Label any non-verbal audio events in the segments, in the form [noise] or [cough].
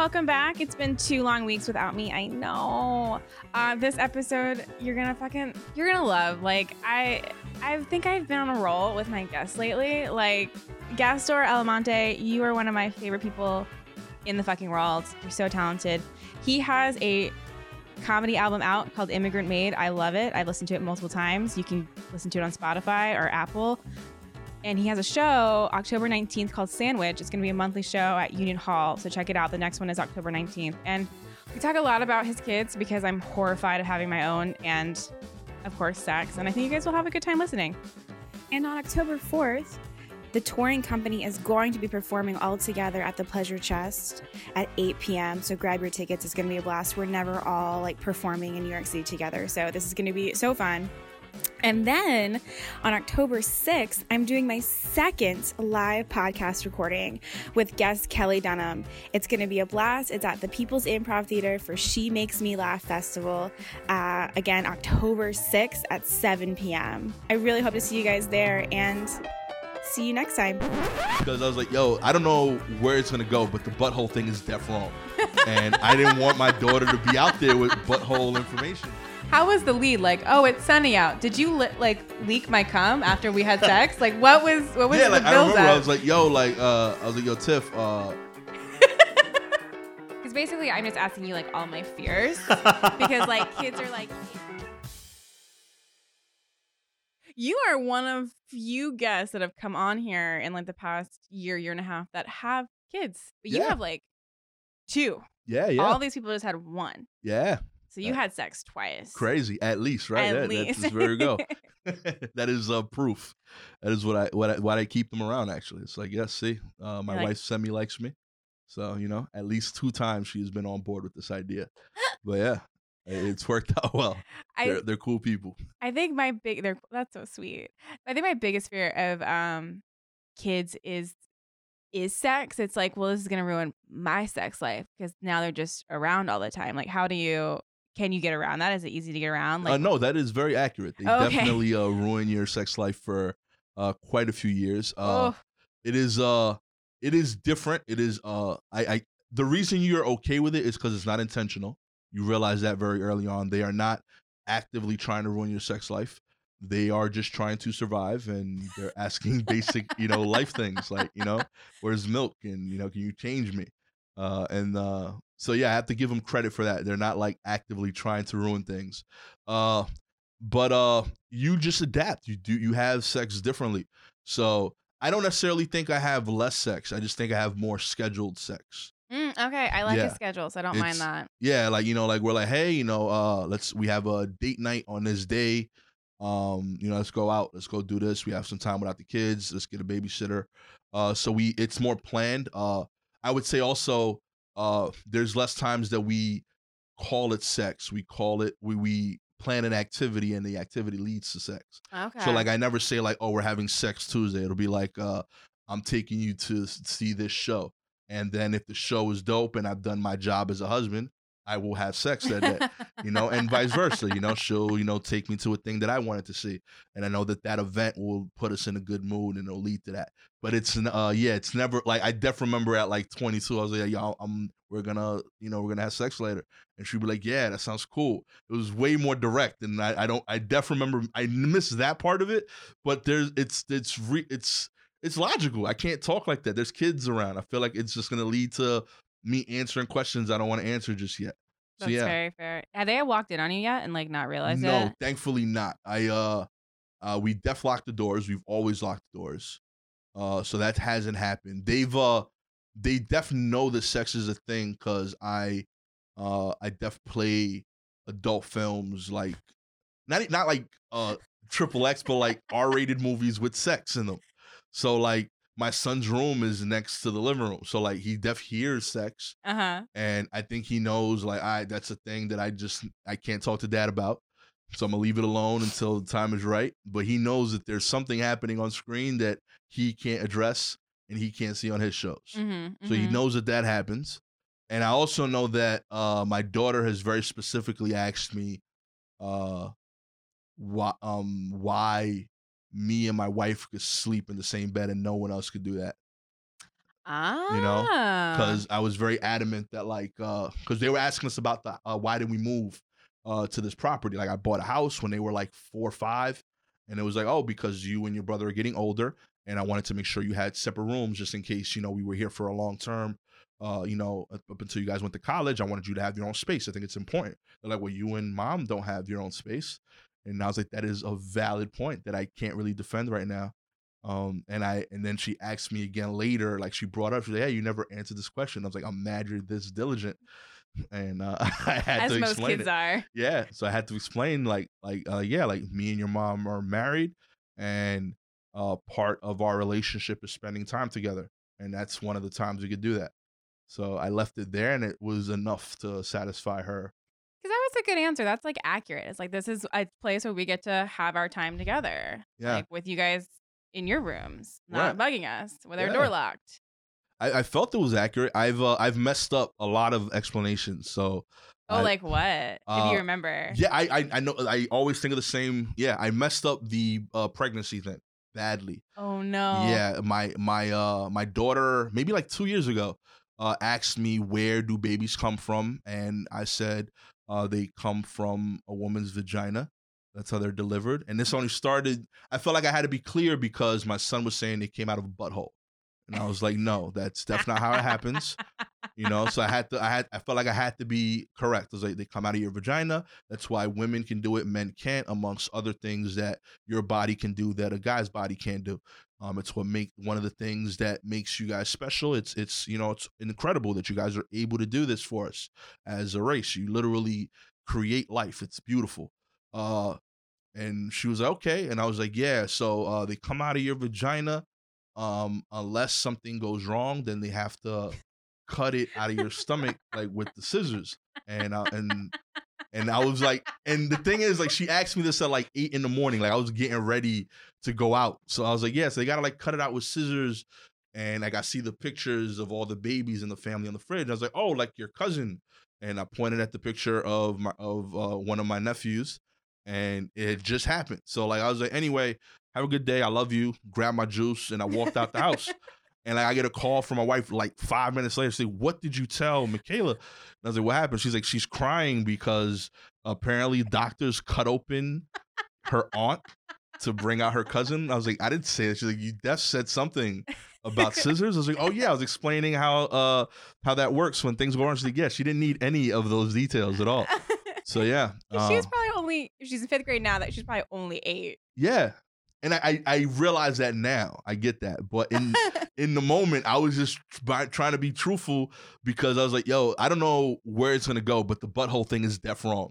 Welcome back. It's been two long weeks without me. I know. Uh, this episode, you're gonna fucking, you're gonna love. Like, I, I think I've been on a roll with my guests lately. Like, Gastor Almonte, you are one of my favorite people in the fucking world. You're so talented. He has a comedy album out called Immigrant Made. I love it. I've listened to it multiple times. You can listen to it on Spotify or Apple and he has a show October 19th called Sandwich. It's going to be a monthly show at Union Hall, so check it out. The next one is October 19th. And we talk a lot about his kids because I'm horrified of having my own and, of course, sex. And I think you guys will have a good time listening. And on October 4th, the touring company is going to be performing all together at the Pleasure Chest at 8 p.m. So grab your tickets. It's going to be a blast. We're never all like performing in New York City together. So this is going to be so fun. And then on October 6th, I'm doing my second live podcast recording with guest Kelly Dunham. It's going to be a blast. It's at the People's Improv Theater for She Makes Me Laugh Festival. Uh, again, October 6th at 7 p.m. I really hope to see you guys there and see you next time. Because I was like, yo, I don't know where it's going to go, but the butthole thing is deaf wrong. and I didn't want my daughter to be out there with butthole information. How was the lead? Like, oh, it's sunny out. Did you li- like leak my cum after we had sex? Like, what was what was yeah, the like I build remember I up? was like, yo, like uh I was like, yo, Tiff, uh [laughs] Because basically, I'm just asking you like all my fears [laughs] because like kids are like. You are one of few guests that have come on here in like the past year, year and a half that have kids. But you Yeah. have like two. yeah, yeah. All these people just had one. yeah. So you had sex twice. Crazy. At least, right? At Yeah, least. That's there you go. [laughs] [laughs] that is uh, proof. That is what I what I why I keep them around actually. It's like, yes, see, uh, my like- wife semi likes me. So, you know, at least two times she's been on board with this idea. [gasps] But yeah, it's worked [laughs] out well. I They're, they're cool people. I think my big they're that's so sweet. I think my biggest fear of um kids is is sex. It's like, well, this is gonna ruin my sex life because now they're just around all the time. Like, how do you can you get around that? Is it easy to get around? Like, uh, no, that is very accurate. They Okay. definitely uh, ruin your sex life for uh, quite a few years. Uh, oh, it is uh, it is different. It is uh, I, I the reason you're okay with it is because it's not intentional. You realize that very early on. They are not actively trying to ruin your sex life. They are just trying to survive, and they're asking [laughs] basic, you know, life things like, you know, where's milk, and you know, can you change me? Uh, and uh, so yeah, I have to give them credit for that. They're not like actively trying to ruin things. Uh, but uh, you just adapt. You do you have sex differently. So I don't necessarily think I have less sex. I just think I have more scheduled sex. Mm, okay, I like Yeah. a schedule, so I don't It's- mind that. Yeah, like you know, like we're like, hey, you know, uh, let's we have a date night on this day. Um, you know, let's go out, let's go do this. We have some time without the kids. Let's get a babysitter. Uh, so we it's more planned. Uh, I would say also, uh, there's less times that we call it sex. We call it we we plan an activity and the activity leads to sex. Okay. So like I never say like, oh, we're having sex Tuesday. It'll be like, uh, I'm taking you to see this show. And then if the show is dope and I've done my job as a husband, I will have sex that day. [laughs] you know, and vice versa. You know, she'll you know take me to a thing that I wanted to see, and I know that that event will put us in a good mood and it'll lead to that. But it's uh yeah, it's never like I definitely remember at like 22, I was like, y'all, I'm we're gonna you know we're gonna have sex later, and she'd be like, yeah, that sounds cool. It was way more direct, and I I don't I definitely remember I miss that part of it, but there's it's it's re, it's it's logical. I can't talk like that. There's kids around. I feel like it's just gonna lead to me answering questions I don't want to answer just yet. So That's yeah. very fair. Have they walked in on you yet and like not realized no, it? thankfully not. I uh uh we def locked the doors. We've always locked the doors. Uh so that hasn't happened. They've uh they definitely know that sex is a thing cuz I uh I def play adult films like not not like uh triple X but like R-rated movies with sex in them. So like my son's room is next to the living room. So like he def hears sex Uh huh. and I think he knows like I that's a thing that I just I can't talk to dad about. So I'm gonna leave it alone until the time is right. But he knows that there's something happening on screen that he can't address and he can't see on his shows. Mm-hmm, So he knows that that happens. And I also know that uh, my daughter has very specifically asked me uh, why um why me and my wife could sleep in the same bed and no one else could do that. Ah. you know, because I was very adamant that like because they were asking us about the uh, why did we move uh, to this property? Like I bought a house when they were like four or five, and it was like oh because you and your brother are getting older, and I wanted to make sure you had separate rooms just in case you know we were here for a long term. Uh, you know, up until you guys went to college, I wanted you to have your own space. I think it's important. They're like, well, you and mom don't have your own space, and I was like, that is a valid point that I can't really defend right now. Um, and I and then she asked me again later, like she brought up, she's like, "Hey, you never answered this question." I was like, "I'm mad you're this diligent," [laughs] and uh, [laughs] I had As to most explain kids it. are. Yeah, so I had to explain, like, like, uh, yeah, like me and your mom are married, and uh, part of our relationship is spending time together, and that's one of the times we could do that. So I left it there, and it was enough to satisfy her. Because that was a good answer. That's like accurate. It's like this is a place where we get to have our time together. Yeah. Like with you guys in your rooms, not bugging us with our door locked. I, I felt it was accurate. I've uh, I've messed up a lot of explanations, so Oh, I- like what? if uh, you remember. Yeah, I, I I know. I always think of the same. Yeah, I messed up the uh, pregnancy thing badly. Oh no. Yeah, my my uh my daughter maybe like two years ago uh asked me where do babies come from, and I said uh they come from a woman's vagina. That's how they're delivered. And this only started. I felt like I had to be clear because my son was saying they came out of a butthole, and I was like, no, that's that's not how it happens you know so i had to i had i felt like i had to be correct it was like they come out of your vagina that's why women can do it men can't amongst other things that your body can do that a guy's body can't do um it's what make one of the things that makes you guys special. It's it's you know it's incredible that you guys are able to do this for us as a race. You literally create life. It's beautiful. Uh and she was like okay. And i was like yeah. So uh they come out of your vagina um unless something goes wrong then they have to cut it out of your stomach like with the scissors. And uh, and and I was like and the thing is like she asked me this at like eight in the morning like I was getting ready to go out. So I was like yeah so they gotta like cut it out with scissors. And like I see the pictures of all the babies in the family on the fridge. I was like oh like your cousin. And I pointed at the picture of my of uh, one of my nephews and it just happened. So like I was like anyway have a good day. I love you. Grab my juice and I walked out the house [laughs] and like, I get a call from my wife like five minutes later. Say, "What did you tell Michaela?" And I was like, "What happened?" She's like, "She's crying because apparently doctors cut open her aunt to bring out her cousin." I was like, "I didn't say that." She's like, "You def said something about [laughs] scissors." I was like, "Oh yeah," I was explaining how uh how that works when things go wrong. She's like, "Yeah, she didn't need any of those details at all." So yeah, [laughs] she was um, probably only she's in fifth grade now that she's probably only eight. Yeah. And I, I, I realize that now. I get that. But in [laughs] in the moment, I was just try, trying to be truthful because I was like, yo, I don't know where it's gonna go, but the butthole thing is deaf wrong.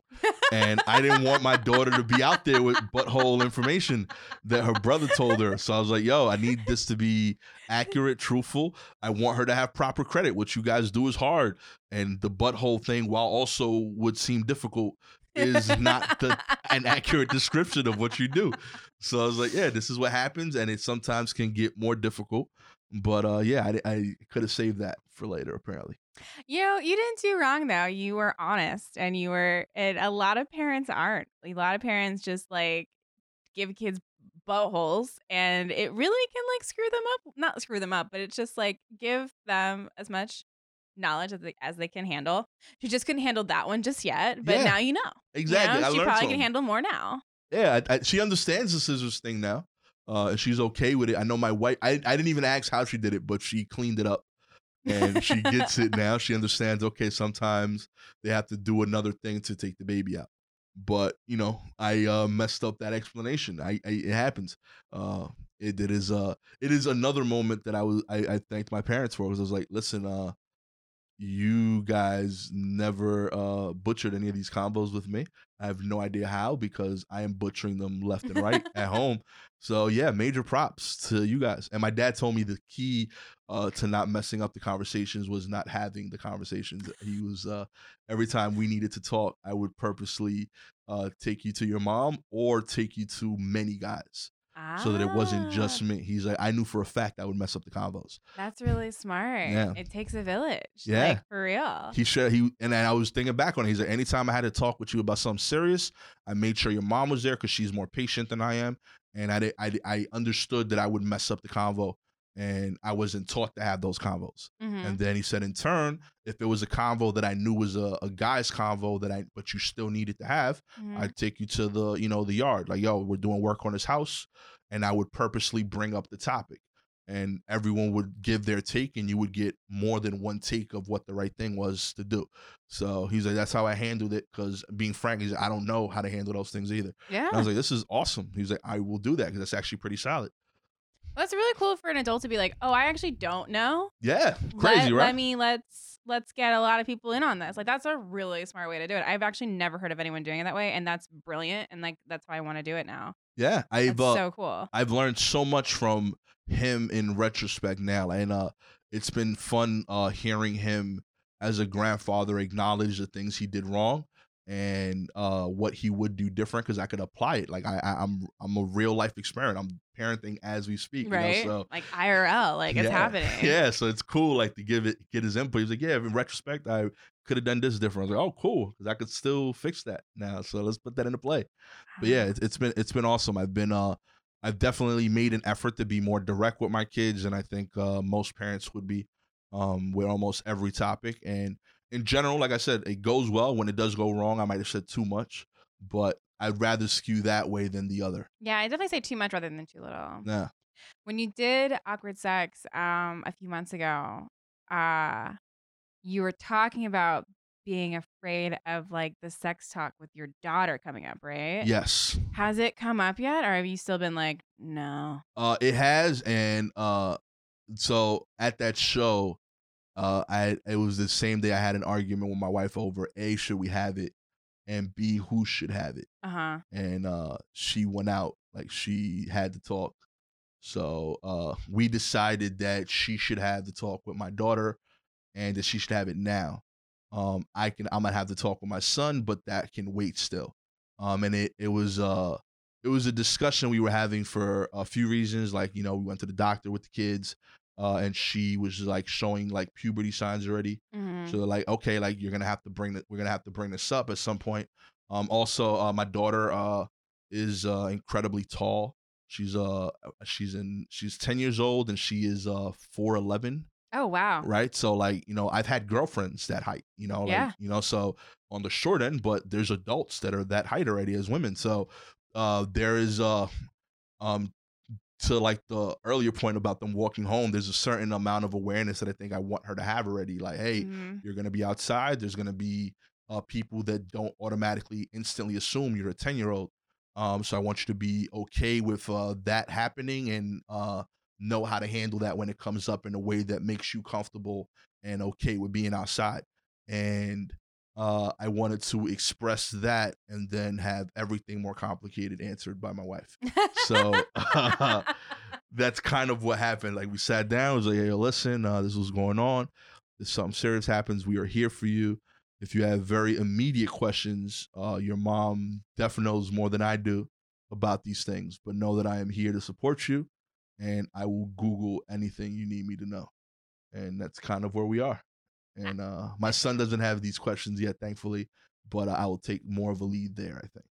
And I didn't want my daughter to be out there with butthole information that her brother told her. So I was like, yo, I need this to be accurate, truthful. I want her to have proper credit. What you guys do is hard. And the butthole thing, while also would seem difficult, is not the [laughs] an accurate description of what you do. So I was like, yeah, this is what happens, and it sometimes can get more difficult. But uh, yeah, I, I could have saved that for later. Apparently, You know, you didn't do wrong though. You were honest and you were and a lot of parents aren't. A lot of parents just like give kids buttholes and it really can like screw them up. Not screw them up, but it's just like give them as much knowledge as they, as they can handle. She just couldn't handle that one just yet, but Yeah. now you know. exactly. You know? She probably something. can handle more now. Yeah, I, I, she understands the scissors thing now. Uh, and she's okay with it. I know my wife. I, I didn't even ask how she did it, but she cleaned it up, and she gets it [laughs] now. She understands. Okay, sometimes they have to do another thing to take the baby out. But you know, I uh, messed up that explanation. I, I it happens. Uh, it, it is uh it is another moment that I was I, I thanked my parents for. Was I was like, listen, uh, you guys never uh butchered any of these combos with me. I have no idea how because I am butchering them left and right [laughs] at home. So yeah, major props to you guys. And my dad told me the key uh, to not messing up the conversations was not having the conversations. He was uh, every time we needed to talk, I would purposely uh, take you to your mom or take you to many guys so that it wasn't just Ah, me. He's like, I knew for a fact I would mess up the combos. That's really smart. Yeah. It takes a village. Yeah. Like for real. He shared he and then I was thinking back on it. He's like, anytime I had to talk with you about something serious, I made sure your mom was there because she's more patient than I am, and I I I understood that I would mess up the convo, and I wasn't taught to have those convos. Mhm. And then he said, in turn, if it was a convo that I knew was a, a guy's convo that I but you still needed to have, Mhm. I'd take you to the you know the yard. Like, yo, we're doing work on his house, and I would purposely bring up the topic, and everyone would give their take, and you would get more than one take of what the right thing was to do. So he's like, that's how I handled it. Because being frank, he's like, I don't know how to handle those things either. yeah. And I was like, this is awesome. He's like, I will do that because that's actually pretty solid. That's really cool for an adult to be like, "Oh, I actually don't know." Yeah, crazy, let, right? Let me let's let's get a lot of people in on this. Like that's a really smart way to do it. I've actually never heard of anyone doing it that way, and that's brilliant. And like that's why I want to do it now. yeah, I've uh, so cool. I've learned so much from him in retrospect now, and uh, it's been fun uh, hearing him as a grandfather acknowledge the things he did wrong and uh, what he would do different because I could apply it. Like I, I, I'm I'm a real life experiment. I'm parenting as we speak. you know, Right? so like IRL, like it's happening. Yeah, so it's cool, like to give it, get his input. He's like, yeah, in retrospect, I could have done this different. I was like, oh, cool, because I could still fix that now. So let's put that into play. But yeah, it's, it's been it's been awesome. I've been uh I've definitely made an effort to be more direct with my kids, and I think uh, most parents would be um with almost every topic. And in general, like I said, it goes well. When it does go wrong, I might have said too much, but I'd rather skew that way than the other. Yeah, I definitely say too much rather than too little. Yeah. When you did awkward sex um a few months ago, uh you were talking about being afraid of like the sex talk with your daughter coming up, right? Yes. Has it come up yet or have you still been like, no? Uh, it has, and uh, so at that show, uh, I it was the same day I had an argument with my wife over a should we have it, and b who should have it, Uh-huh. and uh, she went out like she had to talk, so uh, we decided that she should have the talk with my daughter, and that she should have it now. Um, I can I'm gonna have to talk with my son, but that can wait still. Um, and it it was uh it was a discussion we were having for a few reasons. Like, you know, we went to the doctor with the kids, uh, and she was like showing like puberty signs already. Mhm. So they're like, okay, like you're gonna have to bring that. We're gonna have to bring this up at some point. Um, also, uh, my daughter uh is uh incredibly tall. She's uh she's in she's ten years old and she is uh Oh wow. right? So like, you know, I've had girlfriends that height, you know, like, Yeah. you know, so on the short end, but there's adults that are that height already as women. So uh there is uh um to like the earlier point about them walking home, there's a certain amount of awareness that I think I want her to have already. Like, hey, Mhm. you're gonna be outside, there's gonna be uh, people that don't automatically instantly assume you're a 10 year old. Um, so I want you to be okay with uh, that happening and uh, know how to handle that when it comes up in a way that makes you comfortable and okay with being outside. And uh, I wanted to express that and then have everything more complicated answered by my wife. So [laughs] that's kind of what happened. Like we sat down, it was like, hey, listen, uh, this was going on. If something serious happens, we are here for you. If you have very immediate questions, uh, your mom definitely knows more than I do about these things, but know that I am here to support you and I will Google anything you need me to know. And that's kind of where we are. And uh, my son doesn't have these questions yet, thankfully, but I will take more of a lead there, I think.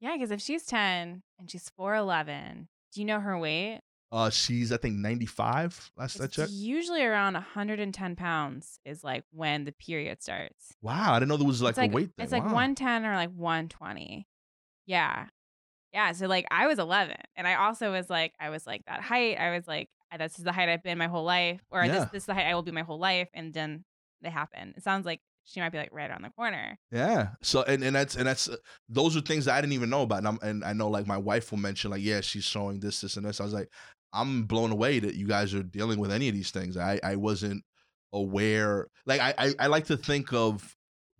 Yeah, because if she's 10 and she's 4'11, do you know her weight? Uh, she's I think 95 last I checked. usually around 110 pounds is like when the period starts. Wow, I didn't know there was like, it's like a weight thing. It's like Wow. 110 or like 120. Yeah. Yeah. So like I was 11 and I also was like, I was like that height. I was like, this is the height I've been my whole life, or Yeah. this, this is the height I will be my whole life. And then they happen. It sounds like she might be like right around the corner. Yeah. So and, and that's and that's uh, those are things I didn't even know about. And, I'm, and I know like my wife will mention like yeah she's showing this this and this. I was like I'm blown away that you guys are dealing with any of these things. I I wasn't aware. Like I I, I like to think of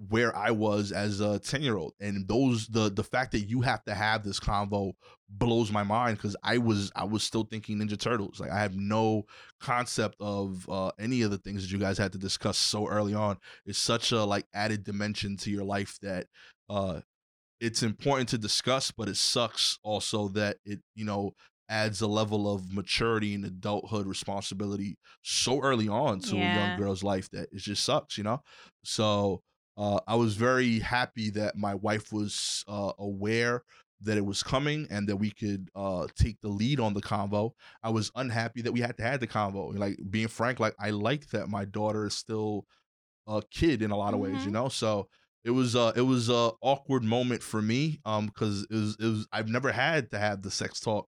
where I was as a 10 year old and those the the fact that you have to have this convo blows my mind because I was I was still thinking Ninja Turtles. Like I have no concept of uh, any of the things that you guys had to discuss so early on. It's such a like added dimension to your life that uh it's important to discuss but it sucks also that it you know adds a level of maturity and adulthood responsibility so early on to a young girl's life that it just sucks you know? So uh, I was very happy that my wife was uh, aware that it was coming and that we could uh, take the lead on the convo. I was unhappy that we had to have the convo. Like being frank, like I like that my daughter is still a kid in a lot of ways, you Mhm. know. So it was uh it was a awkward moment for me um because it was it was I've never had to have the sex talk,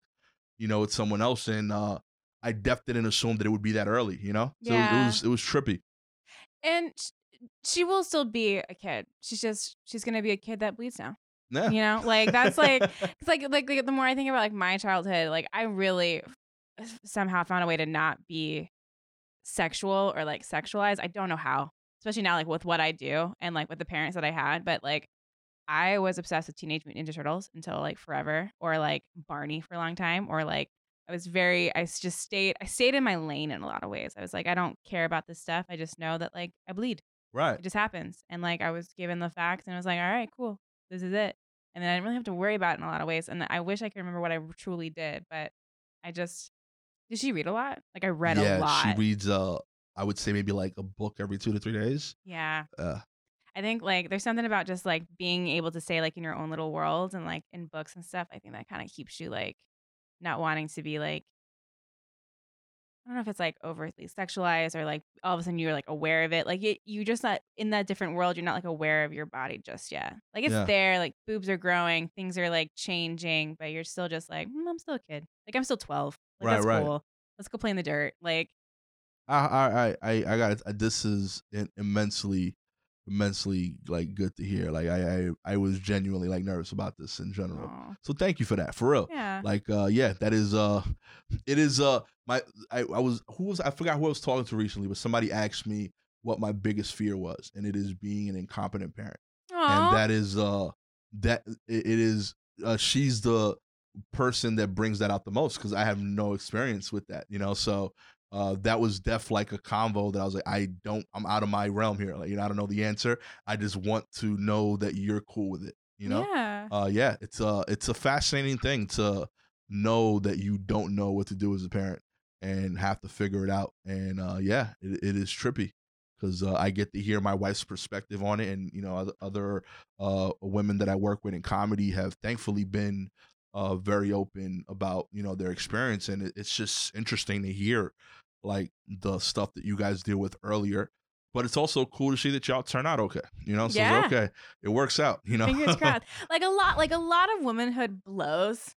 you know, with someone else, and uh I definitely didn't assume that it would be that early, you know. So it- it was it was trippy. And she will still be a kid. She's just, she's going to be a kid that bleeds now. Yeah. You know, like that's like, [laughs] it's like, like, like the more I think about like my childhood, like I really somehow found a way to not be sexual or like sexualized. I don't know how, especially now, like with what I do and like with the parents that I had. But like, I was obsessed with Teenage Mutant Ninja Turtles until like forever, or like Barney for a long time, or like I was very, I just stayed, I stayed in my lane in a lot of ways. I was like, I don't care about this stuff. I just know that like I bleed. Right. It just happens. And like I was given the facts and I was like, all right, cool. This is it. And then I didn't really have to worry about it in a lot of ways. And I wish I could remember what I truly did, but I just did she read a lot? Like I read yeah, a lot. she reads uh I would say maybe like a book every two to three days. yeah. Uh I think like there's something about just like being able to stay like in your own little world and like in books and stuff. I think that kind of keeps you like not wanting to be like I don't know if it's like overly sexualized or like all of a sudden you're like aware of it. Like it, you just not in that different world. You're not like aware of your body just yet. Like it's Yeah. there. Like boobs are growing, things are like changing, but you're still just like "Mm, I'm still a kid. Like I'm still 12. Like Right, that's right. cool. Let's go play in the dirt. Like I I I I I got it. This is immensely immensely like good to hear. Like I I I was genuinely like nervous about this in general. aw. So thank you for that. For real. yeah. Like uh yeah, that is uh it is uh my I, I was who was I forgot who I was talking to recently, but somebody asked me what my biggest fear was, and it is being an incompetent parent. Aw. and that is uh that it it is uh, she's the person that brings that out the most because I have no experience with that, you know. So uh that was def like a convo that I was like, I don't I'm out of my realm here. Like, you know, I don't know the answer. I just want to know that you're cool with it, you know? Yeah. Uh yeah, it's a it's a fascinating thing to know that you don't know what to do as a parent and have to figure it out. And uh yeah, it, it is trippy because uh, I get to hear my wife's perspective on it, and you know other, uh, women that I work with in comedy have thankfully been uh, very open about you know their experience, and it, it's just interesting to hear like the stuff that you guys deal with earlier. But it's also cool to see that y'all turn out okay, you know. So Yeah. okay, it works out, you know. Fingers [laughs] crossed. Like a lot, like a lot of womanhood blows,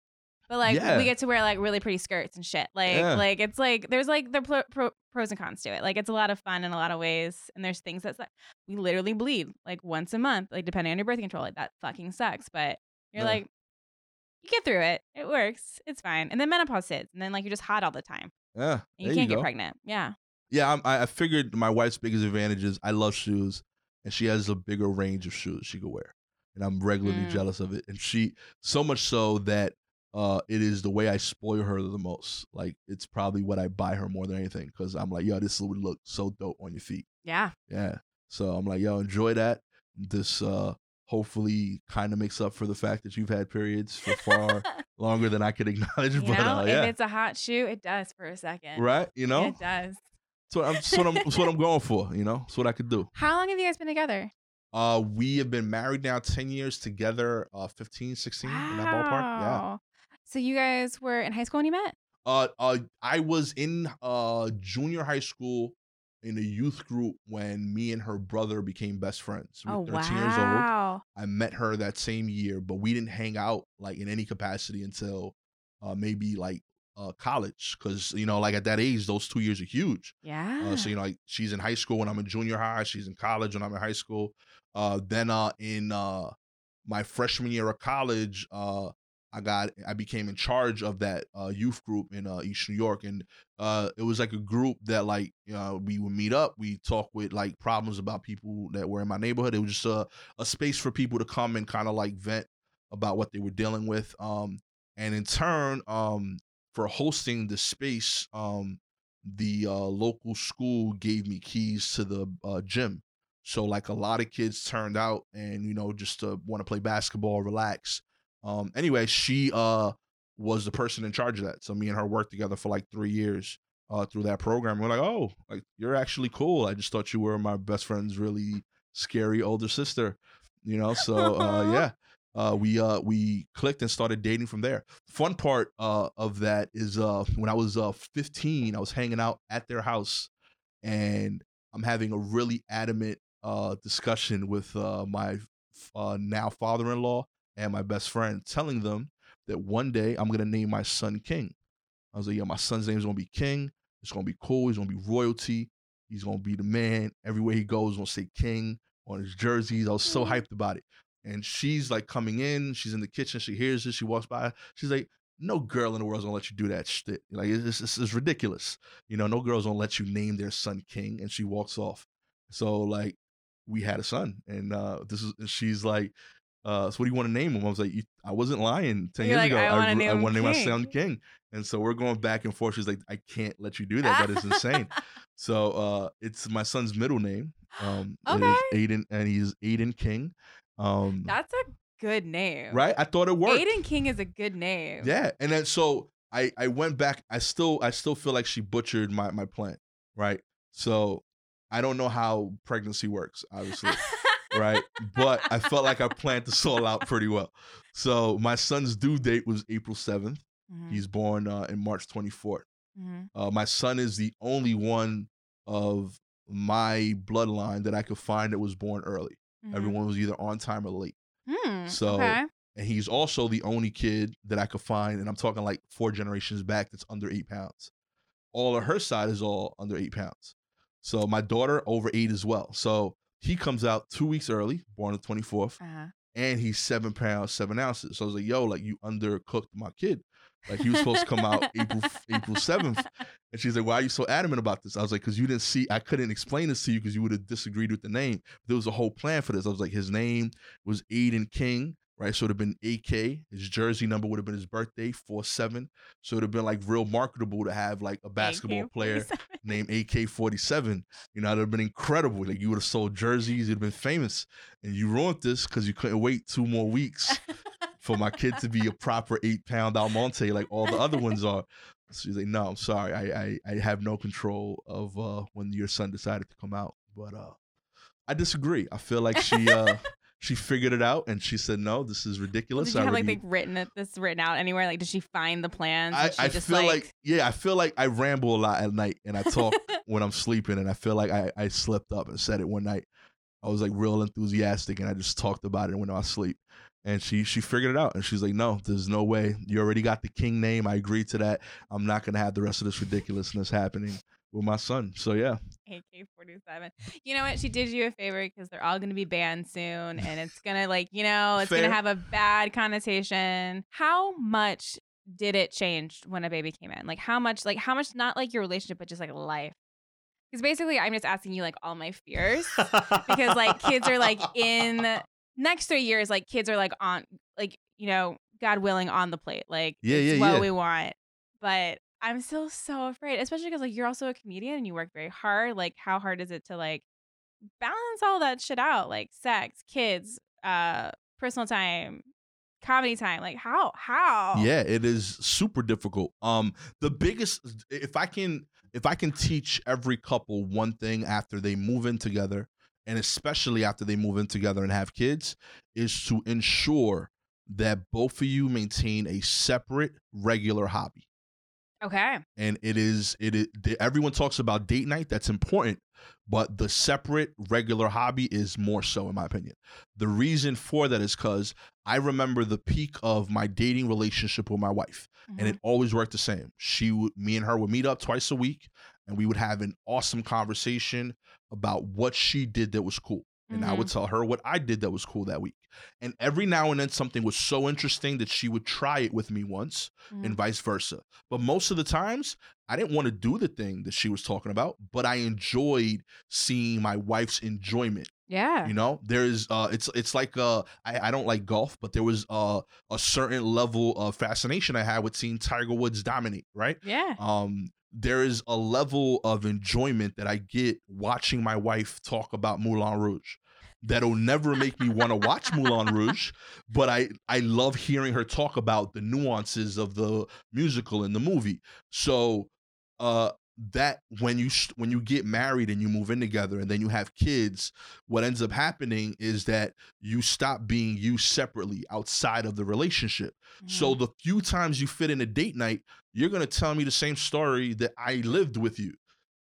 But like Yeah. we get to wear like really pretty skirts and shit. Like Yeah. like it's like there's like the pro- pro- pros and cons to it. Like it's a lot of fun in a lot of ways, and there's things that's like we literally bleed like once a month, like depending on your birth control. Like that fucking sucks, but you're Yeah. like you get through it. It works. It's fine. And then menopause hits, and then like you're just hot all the time. Yeah, And you can't get go. pregnant. Yeah. Yeah, I'm, I I figured my wife's biggest advantage is I love shoes, and she has a bigger range of shoes she could wear, and I'm regularly Mm. jealous of it. And she so much so that uh, it is the way I spoil her the most. Like it's probably what I buy her more than anything because I'm like, yo, this would look so dope on your feet. Yeah. Yeah. So I'm like, yo, enjoy that. This uh hopefully kind of makes up for the fact that you've had periods for far [laughs] longer than I could acknowledge. You [laughs] but know, uh, if it's a hot shoe, it does for a second. right. You know, It does. so I'm so I'm so what I'm going for. You know, that's what I could do. How long have you guys been together? Uh, we have been married now 10 years together, uh, 15, 16 in that ballpark. Yeah. So you guys were in high school when you met? Uh, uh, I was in uh junior high school in a youth group when me and her brother became best friends. We were Oh 13 years old. Wow. I met her that same year, but we didn't hang out like in any capacity until uh maybe like uh college because you know like at that age those two years are huge Yeah. uh, so you know like she's in high school when i'm in junior high she's in college when i'm in high school uh then uh in uh my freshman year of college uh i got i became in charge of that uh youth group in uh east new york and uh it was like a group that like uh we would meet up we talk with like problems about people that were in my neighborhood it was just a, a space for people to come and kind of like vent about what they were dealing with um and in turn um for hosting the space um the uh, local school gave me keys to the uh, gym. So like a lot of kids turned out and you know just to want to play basketball, relax. Um, anyway, she uh was the person in charge of that. So me and her worked together for like three years uh through that program. We're like, oh, like you're actually cool. I just thought you were my best friend's really scary older sister. You know, so uh [laughs] yeah. Uh, we uh we clicked and started dating from there. Fun part uh of that is uh when I was uh 15, I was hanging out at their house, and I'm having a really adamant uh discussion with uh my uh now father-in-law and my best friend, telling them that one day I'm gonna name my son King. I was like, yeah, my son's name is gonna be King. It's gonna be cool. He's gonna be royalty. He's gonna be the man. Everywhere he goes, he's gonna say King on his jerseys. I was so Mhm. hyped about it. And she's like coming in. She's in the kitchen. She hears this. She walks by. She's like, "No girl in the world's gonna let you do that shit. Like it's, it's, it's ridiculous. You know, no girl's gonna let you name their son King." And she walks off. So like, we had a son, and uh this is. And she's like, uh, "So what do you want to name him?" I was like, I wasn't lying. 10 You're years like, ago, "I wanna name I want to name my son King." King." And so we're going back and forth. She's like, "I can't let you do that. That is insane." [laughs] So uh it's my son's middle name. Um is Aiden and he's Aiden King. Um That's a good name. right? I thought it worked. Aiden King is a good name. Yeah. And then so I I went back. I still I still feel like she butchered my my plan, right? So I don't know how pregnancy works, [laughs] obviously. Right? But I felt like I planned this all out pretty well. So my son's due date was April 7th. Mhm, He's born uh, in March 24th. mhm. Uh, my son is the only one of my bloodline that I could find that was born early. Mhm. Everyone was either on time or late. Hmm, So- okay. And he's also the only kid that I could find, and I'm talking like four generations back that's under eight pounds. All of her side is all under eight pounds. So my daughter over eight as well. So he comes out two weeks early, born the 24th, Uh-huh. and he's seven pounds, seven ounces. So I was like, yo, like you undercooked my kid. Like he was supposed to come out April [laughs] April 7th. And she's like, why are you so adamant about this? I was like, because you didn't see, I couldn't explain this to you because you would have disagreed with the name. There was a whole plan for this. I was like, his name was Aiden King, right? So it would have been AK. His jersey number would have been his birthday, 4 7. So it would have been like real marketable to have like a basketball player [laughs] named AK 47. You know, it would have been incredible. Like you would have sold jerseys, you'd have been famous. And you ruined this because you couldn't wait two more weeks for my kid to be a proper eight pound Almonte like all the other ones are. So she's like, no, I'm sorry. I, I, I have no control of uh, when your son decided to come out. But uh, I disagree. I feel like she uh, she figured it out and she said, no, this is ridiculous. Did you I have like the written it, this written out anywhere? Like, did she find the plans? I, I just, feel like, yeah, I feel like I ramble a lot at night and I talk [laughs] when I'm sleeping and I feel like I, I slipped up and said it one night. I was like real enthusiastic and I just talked about it when I was asleep. and she she figured it out and she's like no there's no way you already got the king name i agree to that i'm not gonna have the rest of this ridiculousness happening with my son so yeah AK 47. You know what? She did you a favor because they're all going to be banned soon and it's going to, like, you know, it's gonna have a bad connotation. How much did it change when a baby came in? Like, how much, like, how much, not like your relationship, but just like life? Because basically, I'm just asking you, like, all my fears because, like, kids are, like, in [laughs] next three years, like, kids are, like, on, like, you know, God willing, on the plate. Like, Yeah, it's yeah, what yeah. we want. But I'm still so afraid, especially because like you're also a comedian and you work very hard. Like, how hard is it to like balance all that shit out? Like sex, kids, uh, personal time, comedy time. Like how? How? Yeah, it is super difficult. Um, the biggest, if I can, if I can teach every couple one thing after they move in together, and especially after they move in together and have kids, is to ensure that both of you maintain a separate, regular hobby. Okay. and it is it is everyone talks about date night that's important but the separate regular hobby is more so in my opinion. The reason for that is because i remember the peak of my dating relationship with my wife and mm-hmm. it always worked the same. She would me and her would meet up twice a week and we would have an awesome conversation about what she did that was cool and I would tell her what I did that was cool that week. And every now and then something was so interesting that she would try it with me once Mhm. and vice versa. But most of the times, I didn't want to do the thing that she was talking about, but I enjoyed seeing my wife's enjoyment. yeah. You know, there's uh it's it's like uh I, I don't like golf, but there was uh a certain level of fascination I had with seeing Tiger Woods dominate, right? yeah. um there is a level of enjoyment that I get watching my wife talk about Moulin Rouge that'll never make me want to watch Moulin Rouge, but I I love hearing her talk about the nuances of the musical and the movie. So uh that when you when you get married and you move in together and then you have kids what ends up happening is that you stop being you separately outside of the relationship so Mhm. the few times you fit in a date night, you're gonna tell me the same story that I lived with you.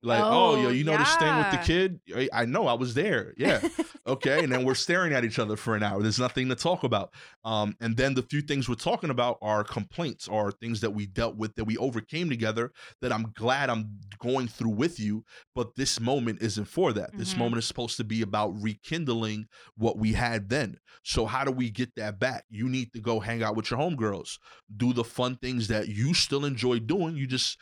Like, oh, yo, Oh, you know this thing with the kid? I- know, I was there. Yeah. [laughs] okay. And then we're staring at each other for an hour. There's nothing to talk about. Um, and then the few things we're talking about are complaints or things that we dealt with that we overcame together that I'm glad I'm going through with you. But this moment isn't for that. This Mhm. moment is supposed to be about rekindling what we had then. So how do we get that back? You need to go hang out with your homegirls, do the fun things that you still enjoy doing. You just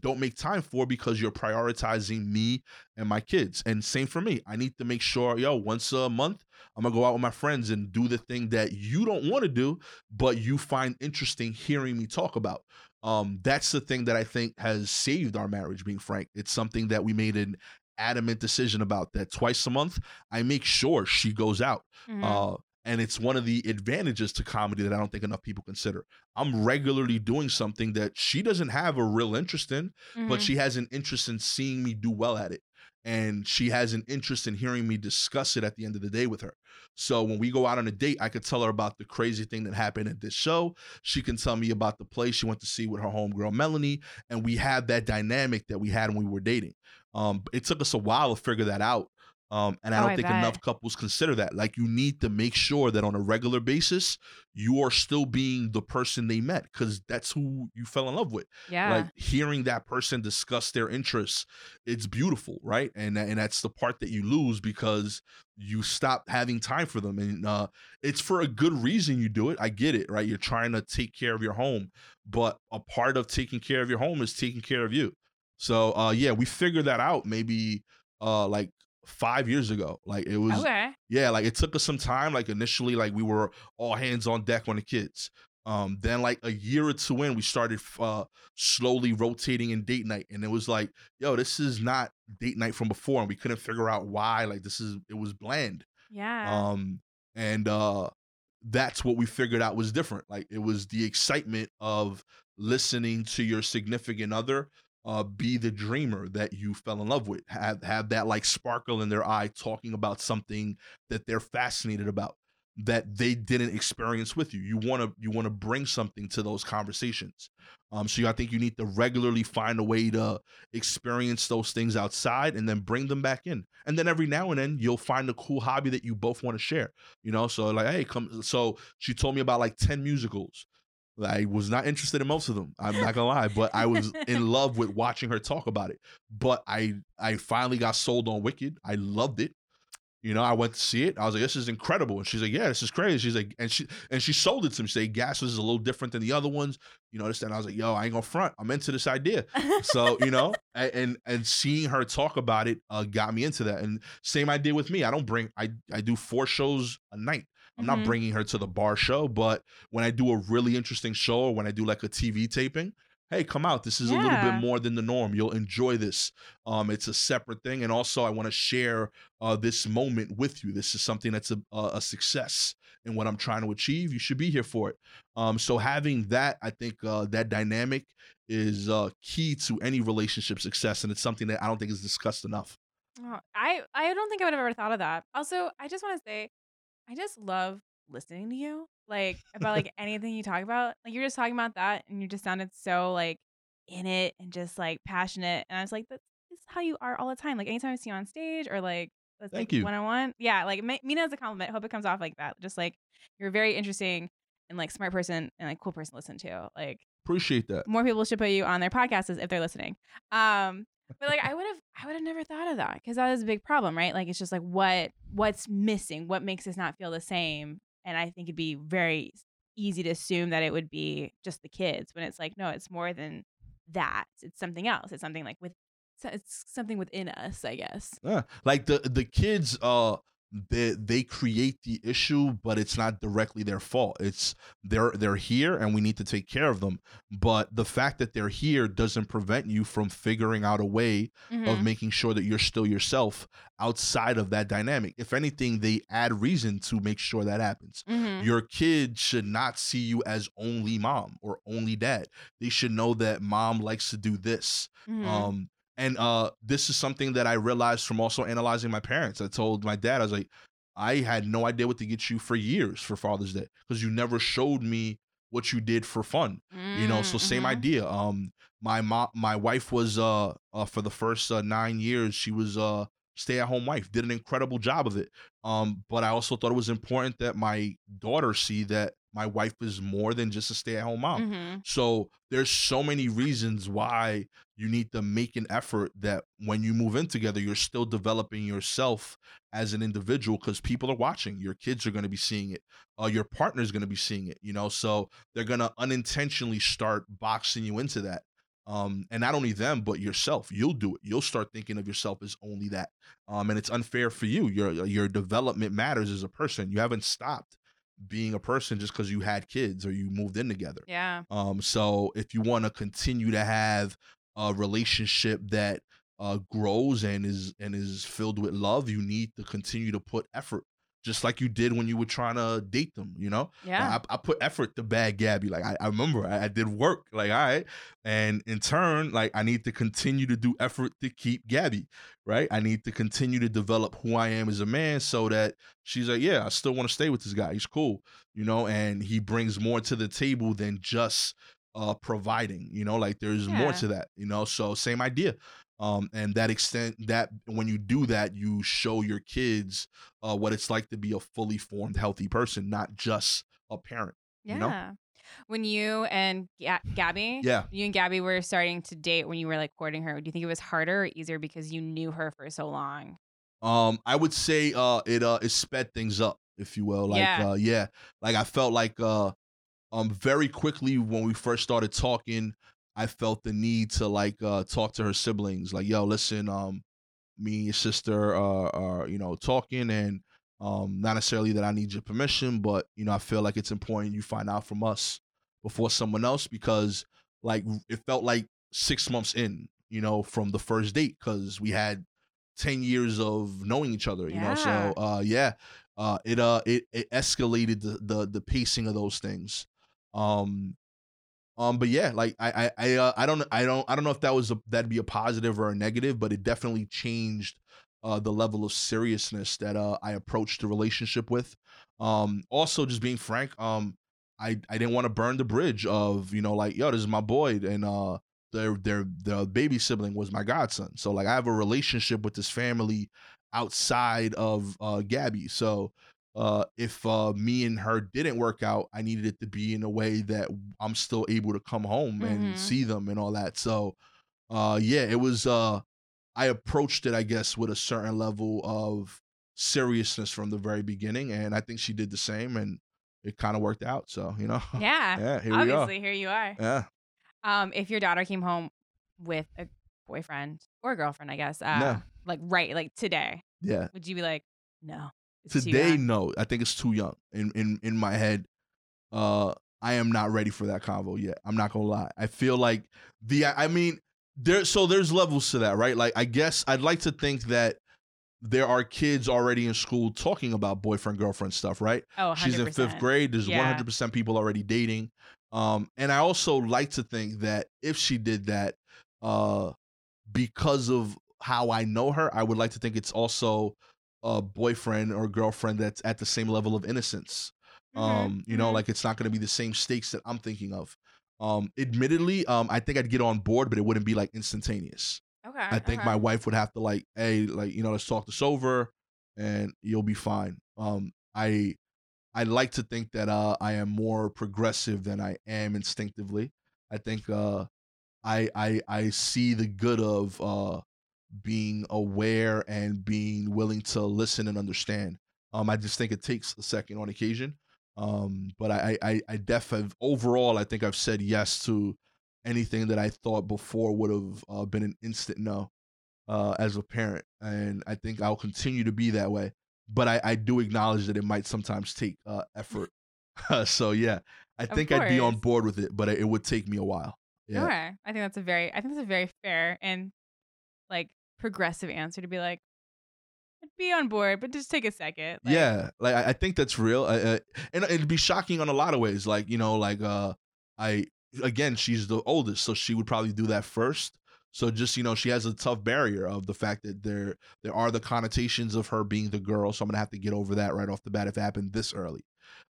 don't make time for because you're prioritizing me and my kids. And same for me. I need to make sure, yo, once a month, I'm gonna go out with my friends and do the thing that you don't want to do, but you find interesting hearing me talk about. Um, that's the thing that I think has saved our marriage, being frank. It's something that we made an adamant decision about that twice a month I make sure she goes out. Mhm. Uh, and it's one of the advantages to comedy that I don't think enough people consider. I'm regularly doing something that she doesn't have a real interest in, but Mhm. she has an interest in seeing me do well at it. And she has an interest in hearing me discuss it at the end of the day with her. So when we go out on a date, I could tell her about the crazy thing that happened at this show. She can tell me about the play she went to see with her homegirl Melanie. And we have that dynamic that we had when we were dating. Um, it took us a while to figure that out. Um, and I Oh, don't I think bet. enough couples consider that. Like you need to make sure that on a regular basis, you are still being the person they met because that's who you fell in love with yeah. like hearing that person discuss their interests it's beautiful right and and that's the part that you lose because you stop having time for them and uh it's for a good reason you do it i get it right you're trying to take care of your home but a part of taking care of your home is taking care of you so uh yeah we figured that out maybe uh like five years ago like it was okay. yeah, like it took us some time. Like initially, like we were all hands on deck on the kids. Um, then like a year or two in, we started uh slowly rotating in date night, and it was like, yo, this is not date night from before, and we couldn't figure out why. Like this is it was bland. Yeah. Um, and uh, that's what we figured out was different. Like it was the excitement of listening to your significant other uh, be the dreamer that you fell in love with. Have have that like sparkle in their eye, talking about something that they're fascinated about. that they didn't experience with you. You want to you want to bring something to those conversations. Um, so I think you need to regularly find a way to experience those things outside and then bring them back in. And then every now and then you'll find a cool hobby that you both want to share. You know, so like, hey, come. So she told me about like ten musicals. I was not interested in most of them. I'm not gonna lie, but I was in [laughs] love with watching her talk about it. But I I finally got sold on Wicked. I loved it. You know, I went to see it. I was like, "This is incredible," and she's like, "Yeah, this is crazy." She's like, and she and she sold it to me. She said, "Gas is a little different than the other ones." You know, this and I was like, "Yo, I ain't gonna front. I'm into this idea." so you know, and and, and seeing her talk about it uh, got me into that. And same idea with me. I don't bring. I I do four shows a night. I'm Mhm. not bringing her to the bar show, but when I do a really interesting show or when I do like a TV taping, hey, come out. This is a little bit more than the norm. You'll enjoy this. Um, it's a separate thing, and also I want to share uh, this moment with you. This is something that's a, a a success in what I'm trying to achieve. You should be here for it. Um, so having that, I think uh, that dynamic is uh, key to any relationship success, and it's something that I don't think is discussed enough. Oh, I I don't think I would have ever thought of that. Also, I just want to say, I just love listening to you. Like about like anything you talk about. Like you're just talking about that, and you just sounded so like in it and just like passionate. And I was like, that's, this is how you are all the time. Like anytime I see you on stage or like that's Thank like you. one on one. Yeah, like ma- mean as a compliment. Hope it comes off like that. Just like you're a very interesting and like smart person and like cool person to listen to. Like Appreciate that. more people should put you on their podcasts if they're listening. Um, but like I would have, I would have never thought of that because that is a big problem, right? Like it's just like what what's missing, what makes us not feel the same, and I think it'd be very easy to assume that it would be just the kids when it's like no, it's more than that. It's something else. It's something like with, it's something within us, I guess. Yeah. Like the the kids uh they they create the issue, but it's not directly their fault. It's they're they're here and we need to take care of them. But the fact that they're here doesn't prevent you from figuring out a way of Mhm. making sure that you're still yourself outside of that dynamic. If anything, they add reason to make sure that happens. Mhm. Your kid should not see you as only mom or only dad. They should know that mom likes to do this. Mhm. Um, and uh, this is something that I realized from also analyzing my parents. I told my dad, I was like, I had no idea what to get you for years for Father's Day because you never showed me what you did for fun. You know, so Mm, same mhm. idea. Um, my mom, my wife was uh, uh for the first uh, nine years, she was uh stay at home wife, did an incredible job of it. Um, but I also thought it was important that my daughter see that my wife is more than just a stay at home mom. Mhm. So there's so many reasons why you need to make an effort that when you move in together, you're still developing yourself as an individual because people are watching. Your kids are going to be seeing it. Uh, your is going to be seeing it. You know, so they're going to unintentionally start boxing you into that. Um, and not only them, but yourself. You'll do it. You'll start thinking of yourself as only that. Um, and it's unfair for you. Your your development matters as a person. You haven't stopped being a person just because you had kids or you moved in together. Yeah. Um, so if you want to continue to have a relationship that uh, grows and is and is filled with love, you need to continue to put effort, just like you did when you were trying to date them. You know, Yeah. I, I put effort to bag Gabby. Like I, I remember, I, I did work. Like all right, and in turn, like I need to continue to do effort to keep Gabby. Right, I need to continue to develop who I am as a man, so that she's like, yeah, I still want to stay with this guy. He's cool, you know, and he brings more to the table than just uh providing. You know, like there's more to that. You know, so same idea. Um, and that extent that when you do that, you show your kids uh what it's like to be a fully formed, healthy person, not just a parent. Yeah. you know? When you and Ga- [sighs] Gabby, Yeah. you and Gabby were starting to date when you were like courting her, do you think it was harder or easier because you knew her for so long? Um, I would say uh it uh it sped things up, if you will. Like Yeah. uh yeah. Like I felt like uh um very quickly when we first started talking, I felt the need to like uh talk to her siblings. Like, yo, listen, um, me and your sister are are, you know, talking and um not necessarily that I need your permission, but you know, I feel like it's important you find out from us before someone else because like it felt like six months in, you know, from the first date because we had 10 years of knowing each other you know so Yeah. uh yeah uh it uh it, it escalated the, the the pacing of those things um um but yeah like i i i, uh, I don't i don't i don't know if that was a that'd be a positive or a negative but it definitely changed uh, the level of seriousness that uh, I approached the relationship with. Um, also, just being frank, um, I I didn't want to burn the bridge of you know like yo, this is my boy, and uh, their their the baby sibling was my godson. So like I have a relationship with this family outside of uh, Gabby. So uh, if uh, me and her didn't work out, I needed it to be in a way that I'm still able to come home and Mhm. see them and all that. So, uh, yeah, it was. Uh, I approached it, I guess, with a certain level of seriousness from the very beginning, and I think she did the same, and it kind of worked out. So, you know, [laughs] Yeah. yeah, here Obviously, here you are. are. Yeah, Um, if your daughter came home with a boyfriend or girlfriend, I guess, uh, No. like right, like today, yeah. would you be like, no? It's Today, no, I think it's too young. In in in my head, uh, I am not ready for that convo yet. I'm not gonna lie. I feel like the. I mean, there. So there's levels to that, right? Like, I guess I'd like to think that there are kids already in school talking about boyfriend girlfriend stuff, right? Oh, 100%. She's in fifth grade. There's Yeah. 100% people already dating. Um, and I also like to think that if she did that, uh, because of how I know her, I would like to think it's also a boyfriend or girlfriend that's at the same level of innocence. Mhm, Um, you know, mhm. like it's not going to be the same stakes that I'm thinking of. Um, admittedly, um, I think I'd get on board, but it wouldn't be like instantaneous. okay. I think okay. my wife would have to like, hey, like you know, let's talk this over, and you'll be fine. Um, I I like to think that uh, I am more progressive than I am instinctively. I think uh, I I I see the good of uh, being aware and being willing to listen and understand. Um, I just think it takes a second on occasion. Um, but I I I def have overall I think I've said yes to anything that I thought before would have uh, been an instant no uh, as a parent, and I think I'll continue to be that way. But I, I do acknowledge that it might sometimes take uh, effort. [laughs] so yeah, I think I'd be on board with it, but it would take me a while. Yeah, Okay. I think that's a very, I think that's a very fair and like progressive answer to be like, be on board, but just take a second. Like, yeah, like I, think that's real, I, I, and it'd be shocking on a lot of ways. Like you know, like uh, I again, she's the oldest, so she would probably do that first. So just you know, she has a tough barrier of the fact that there there are the connotations of her being the girl. So I'm gonna have to get over that right off the bat if it happened this early.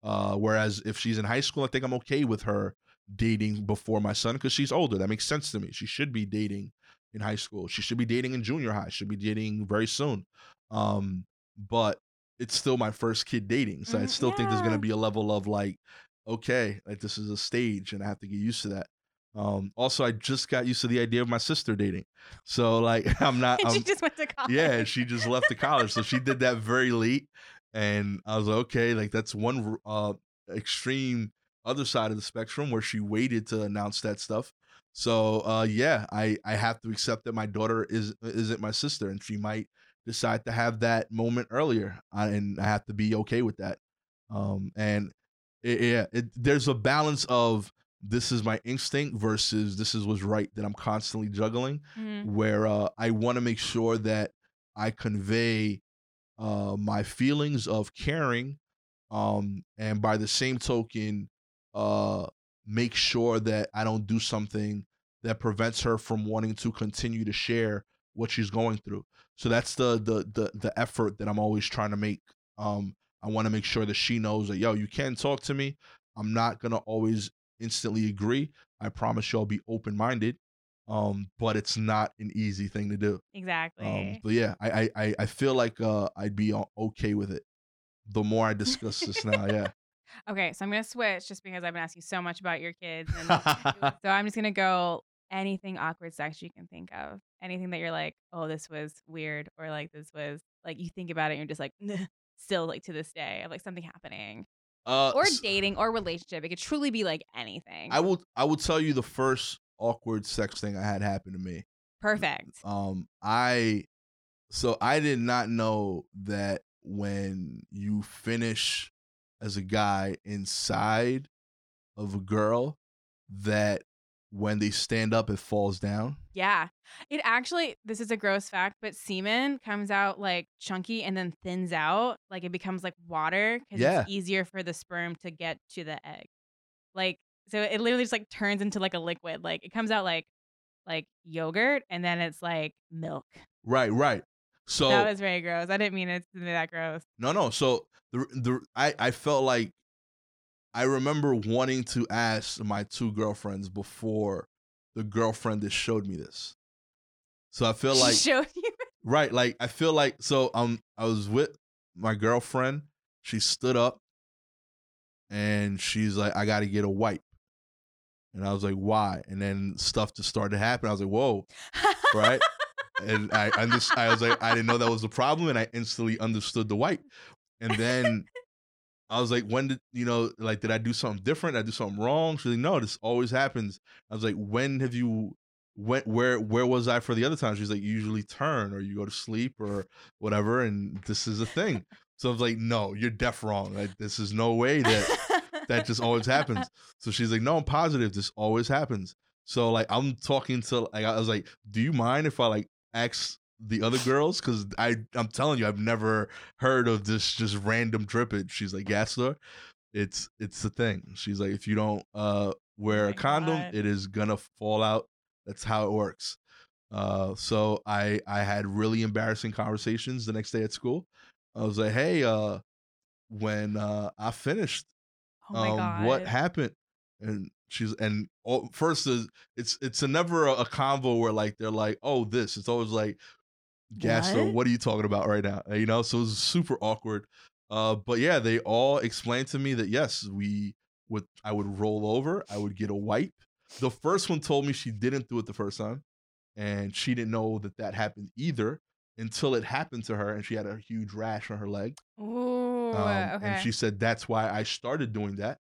Uh, whereas if she's in high school, I think I'm okay with her dating before my son because she's older. That makes sense to me. She should be dating in high school. She should be dating in junior high. She should be dating very soon. Um, but it's still my first kid dating, so I Mhm, still think there's gonna be a level of like, okay, like this is a stage, and I have to get used to that. Um, also, I just got used to the idea of my sister dating, so like [laughs] I'm not. [laughs] She I'm, just went to college. yeah, she just left the college, so she did that very late, and I was like, okay, like that's one uh extreme other side of the spectrum where she waited to announce that stuff. So uh yeah, I I have to accept that my daughter is isn't my sister, and she might decide to have that moment earlier, I, and I have to be okay with that. Um, and it, yeah, it, there's a balance of this is my instinct versus this is what's right that I'm constantly juggling Mhm. where uh, I want to make sure that I convey uh, my feelings of caring, um, and by the same token, uh, make sure that I don't do something that prevents her from wanting to continue to share what she's going through. So that's the the the the effort that I'm always trying to make. Um, I want to make sure that she knows that yo, you can talk to me. I'm not gonna always instantly agree. I promise you, I'll be open minded um but it's not an easy thing to do Exactly. um but yeah i i I- i feel like uh i'd be okay with it the more i discuss this now yeah [laughs] okay, so I'm gonna switch just because I've been asking so much about your kids, and [laughs] so I'm just gonna go anything awkward sex you can think of, anything that you're like, oh, this was weird, or like this was like you think about it, and you're just like, still like to this day of like something happening, uh or dating, or relationship. It could truly be like anything. i will i will tell you the first awkward sex thing i had happen to me Perfect. um i so i did not know that when you finish as a guy inside of a girl that when they stand up it falls down Yeah. It actually, this is a gross fact, but semen comes out like chunky and then thins out. Like it becomes like water because Yeah. it's easier for the sperm to get to the egg. Like, so it literally just like turns into like a liquid. Like it comes out like, like yogurt and then it's like milk. Right, right. So that was very gross. I didn't mean it to be that gross. no, no. So the the I I felt like I remember wanting to ask my two girlfriends before the girlfriend that showed me this. So I feel [laughs] like. Right, like I feel like so um I was with my girlfriend. She stood up and she's like, I gotta get a wipe. And I was like, why? And then stuff just started to happen. I was like, whoa, right? and I under- I was like, I didn't know that was a problem, and I instantly understood the wipe. And then I was like, when did you know, like, did I do something different? Did I do something wrong? She's like, no, this always happens. I was like, when have you when where where was I for the other time? She's like, you usually turn or you go to sleep or whatever, and this is a thing. So I was like, no, you're deaf wrong. Like this is no way that that just always happens. [laughs] So she's like, no, I'm positive this always happens. So like I'm talking to like I was like, do you mind if I like ask the other girls? Cause I I'm telling you, I've never heard of this just random drippage. She's like, sir. It's it's the thing. She's like, if you don't uh wear my a condom, God. it is gonna fall out. That's how it works. Uh so I I had really embarrassing conversations the next day at school. I was like, hey, uh when uh I finished oh um, what happened and she's and all, first is it's it's a never a, a convo where like they're like oh this it's always like Gastor What? what are you talking about right now you know so it was super awkward uh but yeah they all explained to me that yes we would I would roll over I would get a wipe the first one told me she didn't do it the first time and she didn't know that that happened either until it happened to her and she had a huge rash on her leg Ooh, um, okay. And she said that's why I started doing that.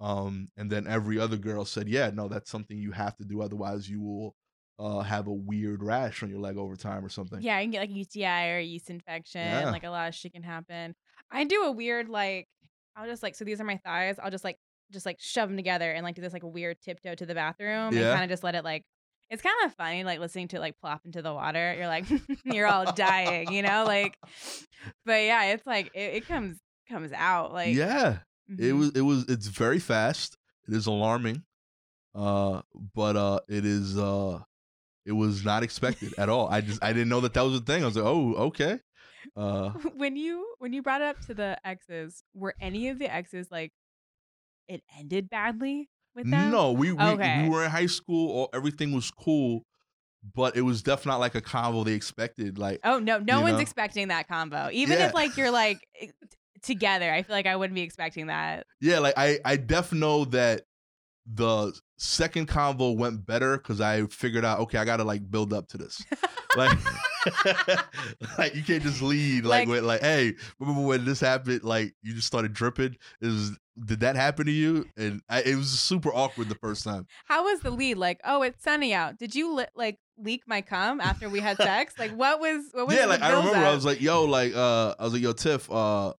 Um, and then every other girl said, "Yeah, no, that's something you have to do. Otherwise, you will uh, have a weird rash on your leg over time or something." yeah, you can get like UTI or a yeast infection. Yeah. Like a lot of shit can happen. I do a weird like I'll just like so these are my thighs. I'll just like just like shove them together and like do this like weird tiptoe to the bathroom Yeah. and kind of just let it like. It's kind of funny, like listening to it, like plop into the water. You're like, [laughs] you're all dying, you know, like. But yeah, it's like it, it comes comes out like. yeah, it mhm. was. It was. It's very fast. It is alarming, uh, but uh, it is. Uh, it was not expected at all. I just I didn't know that that was a thing. I was like, oh, okay. Uh, [laughs] when you when you brought it up to the exes, were any of the exes like it ended badly with them? No, we we, Okay. we were in high school. All, everything was cool, but it was definitely not like a combo they expected. Like, Oh no, no one's know? expecting that combo. Even Yeah. if like you're like eh, together, I feel like I wouldn't be expecting that. yeah, like I I def know that the second convo went better because I figured out okay, I gotta like build up to this. [laughs] like, [laughs] like you can't just lead like, Like- with like, hey, remember when this happened? Like you just started dripping. Is did that happen to you? And I, it was super awkward the first time. How was the lead? Like, oh, it's sunny out. Did you li- like leak my cum after we had sex? like, what was what was yeah, like I remember I was like, yo, like uh I was like, yo, Tiff, uh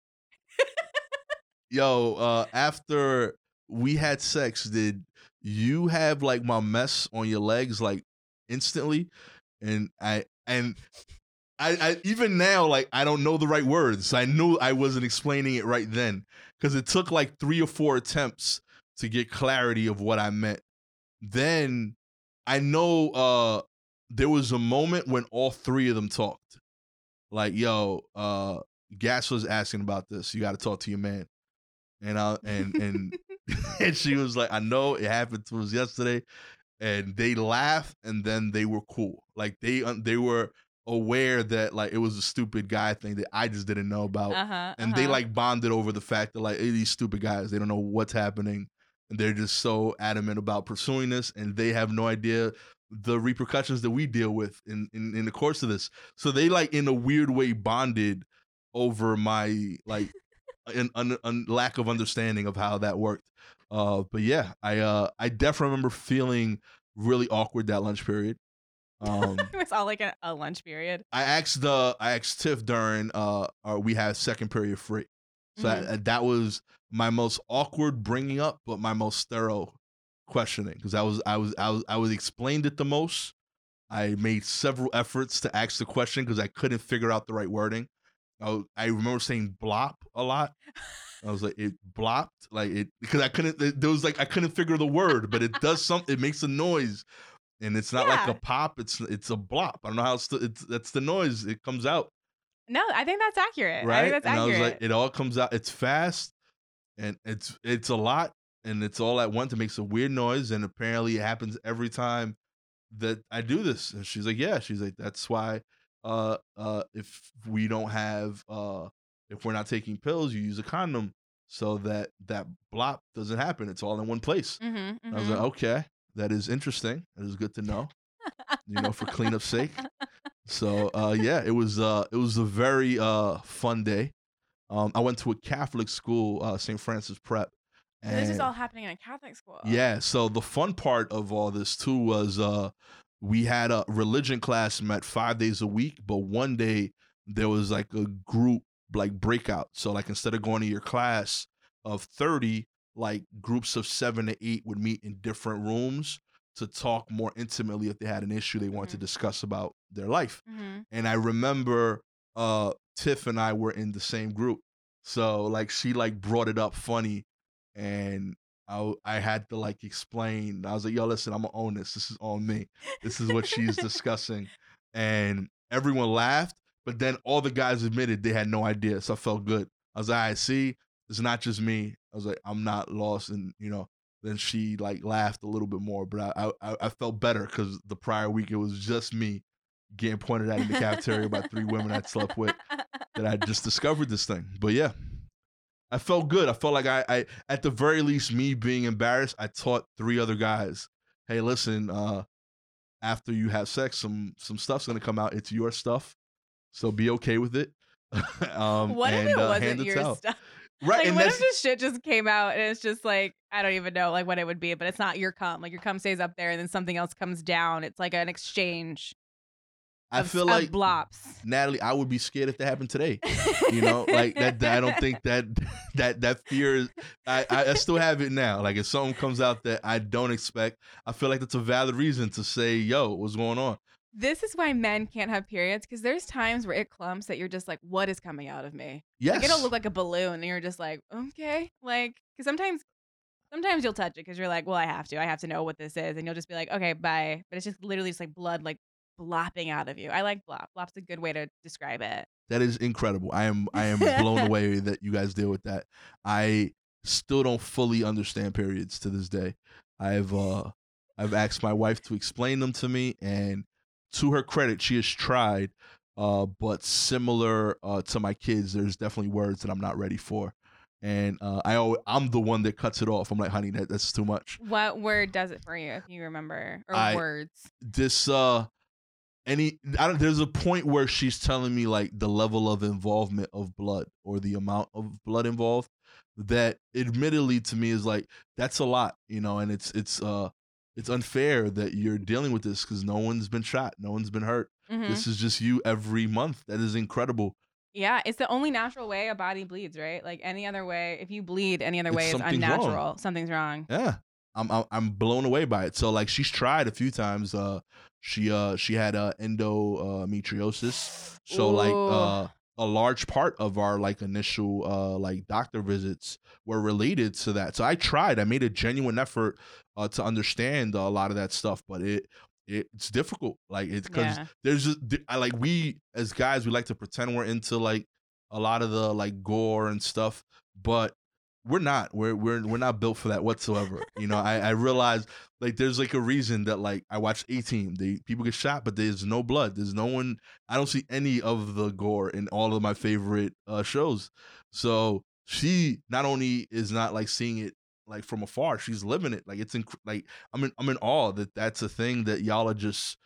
[laughs] yo, uh after we had sex, did you have like my mess on your legs like instantly? And I and I, I even now like I don't know the right words. I knew I wasn't explaining it right then because it took like three or four attempts to get clarity of what I meant. Then I know uh there was a moment when all three of them talked. Like, yo, uh Gas was asking about this. You got to talk to your man. And I and and [laughs] [laughs] and she was like, I know it happened to us yesterday. And they laughed and then they were cool. Like they they were aware that like it was a stupid guy thing that I just didn't know about. uh-huh, and they uh-huh. like bonded over the fact that like hey, these stupid guys, they don't know what's happening. And they're just so adamant about pursuing this and they have no idea the repercussions that we deal with in, in, in the course of this. So they like in a weird way bonded over my like an, un, un, lack of understanding of how that worked. Uh, but yeah, I uh, I definitely remember feeling really awkward that lunch period. Um, [laughs] it was all like a, a lunch period. I asked the I asked Tiff during uh, uh we had second period free, so Mhm. I- that was my most awkward bringing up, but my most thorough questioning because I was I was I was I was explained it the most. I made several efforts to ask the question because I couldn't figure out the right wording. I, I remember saying "blop" a lot. I was like, it blopped, like it because I couldn't. it- There was like I couldn't figure the word, but it does something. It makes a noise, and it's not like a pop. It's it's a blop. I don't know how it's. It's that's the noise. It comes out. No, I think that's accurate. I right? think that's and accurate. I was like, it all comes out. It's fast, and it's it's a lot, and it's all at once. It makes a weird noise, and apparently it happens every time that I do this. And she's like, yeah. She's like, that's why. Uh, uh, if we don't have, uh, if we're not taking pills, you use a condom so that that blop doesn't happen. It's all in one place. Mhm, I was like, okay, that is interesting. That is good to know. you know, for cleanup's sake. [laughs] So uh yeah, it was uh it was a very uh fun day. Um I went to a Catholic school, uh St. Francis Prep. So this is all happening in a Catholic school. yeah, so the fun part of all this too was uh we had a religion class met 5 days a week, but one day there was like a group like breakout. So like instead of going to your class of 30, like groups of 7 to 8 would meet in different rooms to talk more intimately if they had an issue they wanted to Mhm. discuss about their life. Mhm. And I remember uh Tiff and I were in the same group. So like she like brought it up funny and I I had to like explain. I was like, "Yo, listen, I'm gonna own this. This is on me. This is what she's discussing," and everyone laughed. But then all the guys admitted they had no idea, so I felt good. I was like, "I see, it's not just me." I was like, "I'm not lost," and you know. Then she like laughed a little bit more, but I I, I felt better because the prior week it was just me getting pointed at in the cafeteria by three women I slept with that I just discovered this thing. But yeah, I felt good. I felt like I, I at the very least, me being embarrassed, I taught three other guys, hey, listen, uh, after you have sex, some some stuff's gonna come out. It's your stuff, so be okay with it. [laughs] um, what and, if it uh, wasn't your out. stuff? Right, Like, and what if this shit just came out and it's just like I don't even know like what it would be, but it's not your cum. Like your cum stays up there and then something else comes down. It's like an exchange. I of- feel of like blops. Natalie, I would be scared if that happened today. You know, [laughs] like that. that- I don't think that [laughs] that that fear is. I, I I still have it now. Like if something comes out that I don't expect, I feel like that's a valid reason to say, "Yo, what's going on?" This is why men can't have periods because there's times where it clumps that you're just like, what is coming out of me? Yes, Like it'll look like a balloon, and you're just like, okay, like because sometimes, sometimes you'll touch it because you're like, well, I have to, I have to know what this is, and you'll just be like, okay, bye. But it's just literally just like blood like blopping out of you. I like blop. Blop's a good way to describe it. that is incredible. I am I am blown [laughs] away that you guys deal with that. I still don't fully understand periods to this day. I've uh I've asked my wife to explain them to me, and to her credit, she has tried. Uh, but similar uh, to my kids, there's definitely words that I'm not ready for, and uh, I always, I'm the one that cuts it off. I'm like, honey, that, that's too much. What word does it for you if you remember or I- words? this uh any I don't there's a point where she's telling me like the level of involvement of blood or the amount of blood involved that admittedly to me is like that's a lot, you know, and it's it's uh it's unfair that you're dealing with this cuz no one's been shot, no one's been hurt. Mhm. This is just you every month. That is incredible. Yeah, it's the only natural way a body bleeds, right? Like any other way, if you bleed any other It's way is something's wrong. unnatural. Something's wrong. Yeah. I'm, I'm blown away by it. So like she's tried a few times. Uh, she uh she had uh endometriosis. So like uh a large part of our like initial uh like doctor visits were related to that. So I tried. I made a genuine effort uh to understand a lot of that stuff, but it it's difficult. Like it's because Yeah. there's just I like we as guys we like to pretend we're into like a lot of the like gore and stuff, but we're not. We're we're we're not built for that whatsoever. you know, I I realize like there's like a reason that like I watch A Team. They people get shot, but there's no blood. There's no one. I don't see any of the gore in all of my favorite uh shows. So she not only is not like seeing it like from afar, she's living it. Like it's inc- like I'm in I'm in awe that that's a thing that y'all are just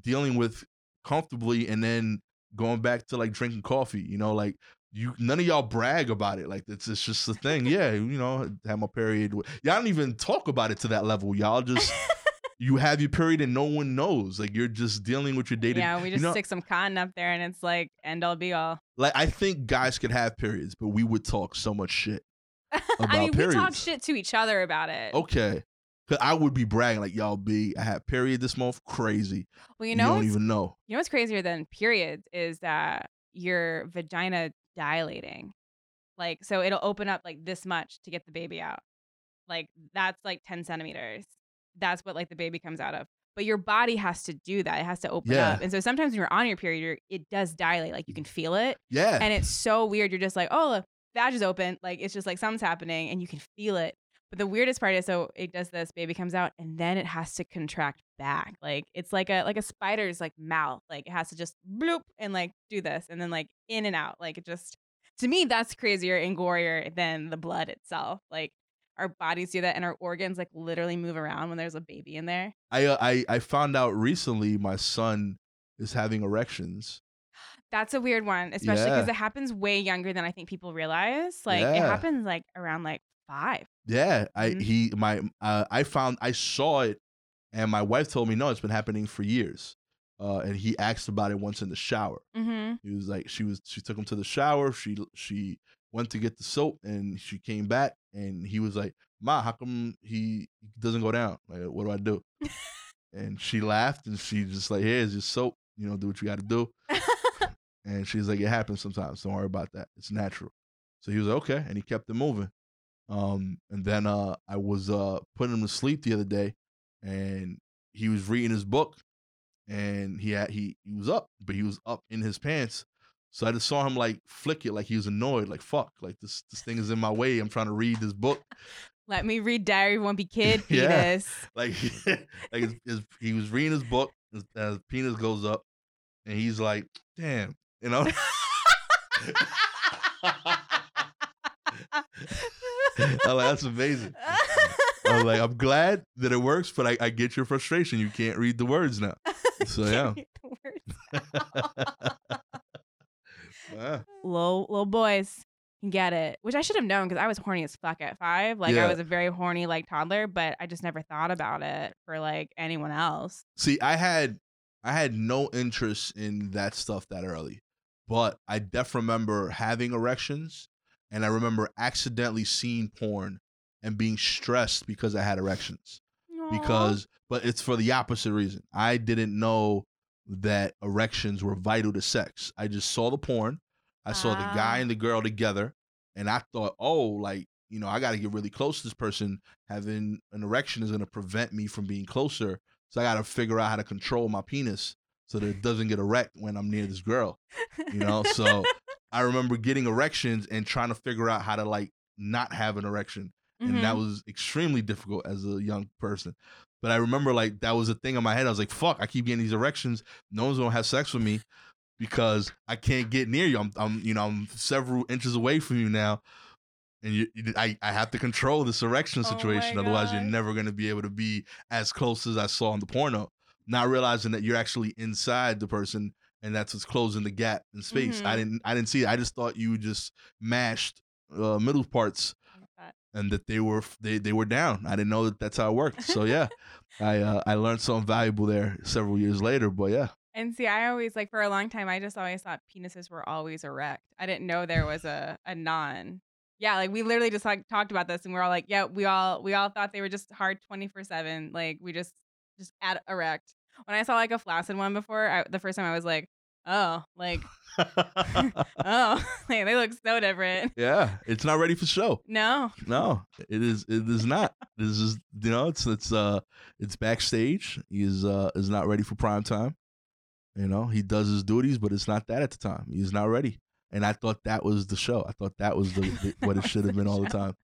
dealing with comfortably, and then going back to like drinking coffee. You know, like you none of y'all brag about it. Like it's it's just a thing. Yeah, you know, have my period. Y'all don't even talk about it to that level. Y'all just [laughs] you have your period and no one knows. Like you're just dealing with your day Yeah, we you just know, stick some cotton up there and it's like end all be all. like I think guys could have periods, but we would talk so much shit. [laughs] About I mean, we talk. Shit to each other about it. Okay. Cause I would be bragging like y'all be I had period this month crazy. well, you know, You, don't even know. you know what's crazier than periods is that your vagina dilating. Like, so it'll open up like this much to get the baby out. Like, that's like 10 centimeters. That's what like the baby comes out of. but your body has to do that. It has to open Yeah. up. And so sometimes when you're on your period, you're, it does dilate. Like you can feel it. Yeah. And it's so weird. You're just like, oh, the vag is open. Like it's just like something's happening and you can feel it. But the weirdest part is so it does this, baby comes out, and then it has to contract back. Like it's like a like a spider's like mouth. Like it has to just bloop and like do this and then like in and out. Like it just to me, that's crazier and gorier than the blood itself. Like our bodies do that and our organs like literally move around when there's a baby in there. I, uh, I I found out recently my son is having erections. That's a weird one, especially because Yeah. it happens way younger than I think people realize. Like it happens like around like five. Yeah, I Mhm. he my uh, I found I saw it, and my wife told me no, it's been happening for years. Uh, and he asked about it once in the shower. Mm-hmm. He was like, she was she took him to the shower. She she went to get the soap, and she came back, and he was like, "Ma, how come he doesn't go down? Like, what do I do?" and she laughed, and she just like, "Here's your soap. You know, do what you got to do." [laughs] And she's like, it happens sometimes. Don't worry about that. It's natural. So he was like, okay, and he kept it moving. Um, and then uh, I was uh putting him to sleep the other day, and he was reading his book, and he had he he was up, but he was up in his pants. So I just saw him like flick it, like he was annoyed, like fuck, like this this thing is in my way. I'm trying to read this book, [laughs] Let me read Diary of a Wimpy Kid [laughs] Yeah. fetus. like [laughs] like his, his, he was reading his book, his, his penis goes up, and he's like, damn, you know. [laughs] I'm like, that's amazing. I'm like, I'm glad that it works, but I, I get your frustration. You can't read the words now. [laughs] So yeah. [laughs] Yeah. little little boys can get it, which I should have known because I was horny as fuck at five. Like Yeah. I was a very horny like toddler, but I just never thought about it for like anyone else. See, I had I had no interest in that stuff that early, but I def remember having erections, and I remember accidentally seeing porn and being stressed because I had erections. Aw. because but it's for the opposite reason. I didn't know that erections were vital to sex. I just saw the porn. I saw the guy Ah. and the girl together and I thought, "Oh, like, you know, I got to get really close to this person. Having an erection is going to prevent me from being closer. So I got to figure out how to control my penis so that it doesn't get erect when I'm near this girl." You know? so I remember getting erections and trying to figure out how to like not have an erection and that Mhm. was extremely difficult as a young person. But I remember like that was a thing in my head. I was like, "Fuck! I keep getting these erections. No one's gonna have sex with me because I can't get near you. I'm, I'm, you know, I'm several inches away from you now, and you, you- I, I have to control this erection Oh situation. Otherwise, you're never gonna be able to be as close as I saw in the porno. Not realizing that you're actually inside the person, and that's what's closing the gap in space. I Mhm. didn't, I didn't see it. I just thought you just mashed uh, middle parts and that they were they they were down. I didn't know that that's how it worked. So [laughs] yeah, I uh, I learned something valuable there several years later. But yeah, And see, I always like for a long time, I just always thought penises were always erect. I didn't know there was a a non. Yeah, like we literally just like talked about this, and we're all like, yeah, we all we all thought they were just hard twenty four seven. Like we just just at erect. When I saw like a flaccid one before, I, the first time I was like, oh, like [laughs] [laughs] oh, [laughs] like, they look so different. yeah, it's not ready for show. No, No, it is. It is not. This is you know it's it's uh it's backstage. He is uh is not ready for prime time. You know he does his duties, but it's not that at the time. He's not ready. And I thought that was the show. I thought that was the, the what it should have been all the time.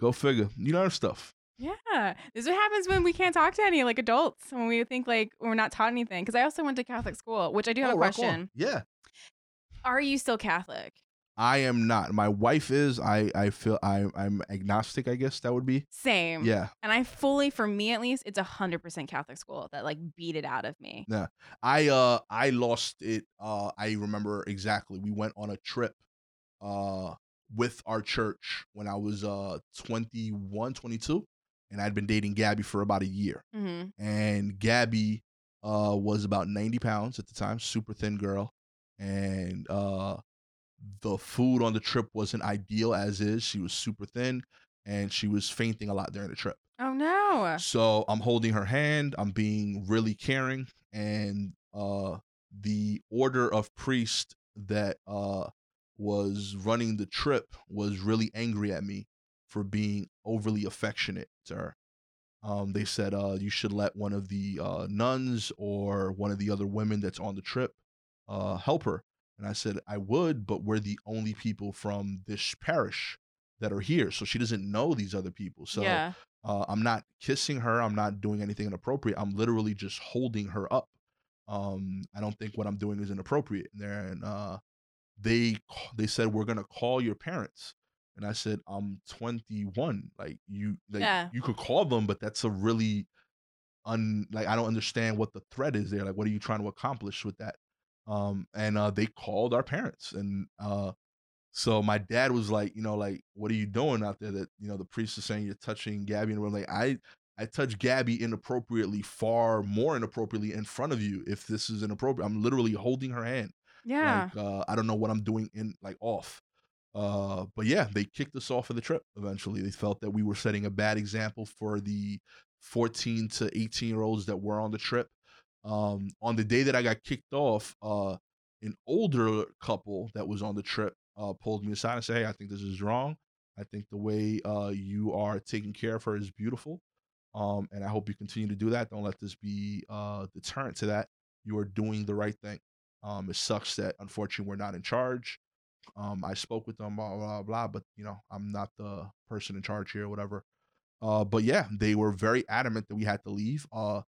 Go figure. You learn stuff. Yeah, this is what happens when we can't talk to any like adults when we think like we're not taught anything. Because I also went to Catholic school, which I do have Oh, a on. question. Yeah. Are you still Catholic? I am not. My wife is. I I feel I I'm agnostic. I guess that would be. Same. Yeah. And I fully, for me at least, it's a hundred percent Catholic school that like beat it out of me. Yeah. I uh I lost it. Uh, I remember exactly. We went on a trip, uh, with our church when I was uh 21, 22, and I'd been dating Gabby for about a year. Mm-hmm. And Gabby uh was about ninety pounds at the time, super thin girl, and uh the food on the trip wasn't ideal as is. She was super thin, and she was fainting a lot during the trip. Oh no. So I'm holding her hand. I'm being really caring, and uh, the order of priest that uh, was running the trip was really angry at me for being overly affectionate to her. Um, they said uh, you should let one of the uh, nuns or one of the other women that's on the trip uh, help her. And I said, I would, but we're the only people from this parish that are here. So she doesn't know these other people. So yeah. uh, I'm not kissing her. I'm not doing anything inappropriate. I'm literally just holding her up. Um, I don't think what I'm doing is inappropriate. And there, and uh, they they said we're gonna call your parents, and I said I'm 21. Like you, like, Yeah. you could call them, but that's a really un like I don't understand what the threat is there. Like, what are you trying to accomplish with that? Um, and uh, they called our parents, and uh, so my dad was like, you know, like, what are you doing out there? That you know, the priest is saying you're touching Gabby, and we're like, I I touch Gabby inappropriately, far more inappropriately in front of you. If this is inappropriate, I'm literally holding her hand. Yeah. Like, uh, I don't know what I'm doing in like off. Uh, but yeah, they kicked us off of the trip. Eventually, they felt that we were setting a bad example for the 14 to 18 year olds that were on the trip. Um, on the day that I got kicked off, uh, an older couple that was on the trip uh, pulled me aside and said, "Hey, I think this is wrong. I think the way uh, you are taking care of her is beautiful, um, and I hope you continue to do that. Don't let this be uh, deterrent to that. You are doing the right thing. Um, it sucks that unfortunately we're not in charge. Um, I spoke with them, blah blah blah, but you know I'm not the person in charge here, whatever. Uh, but yeah, they were very adamant that we had to leave. Uh,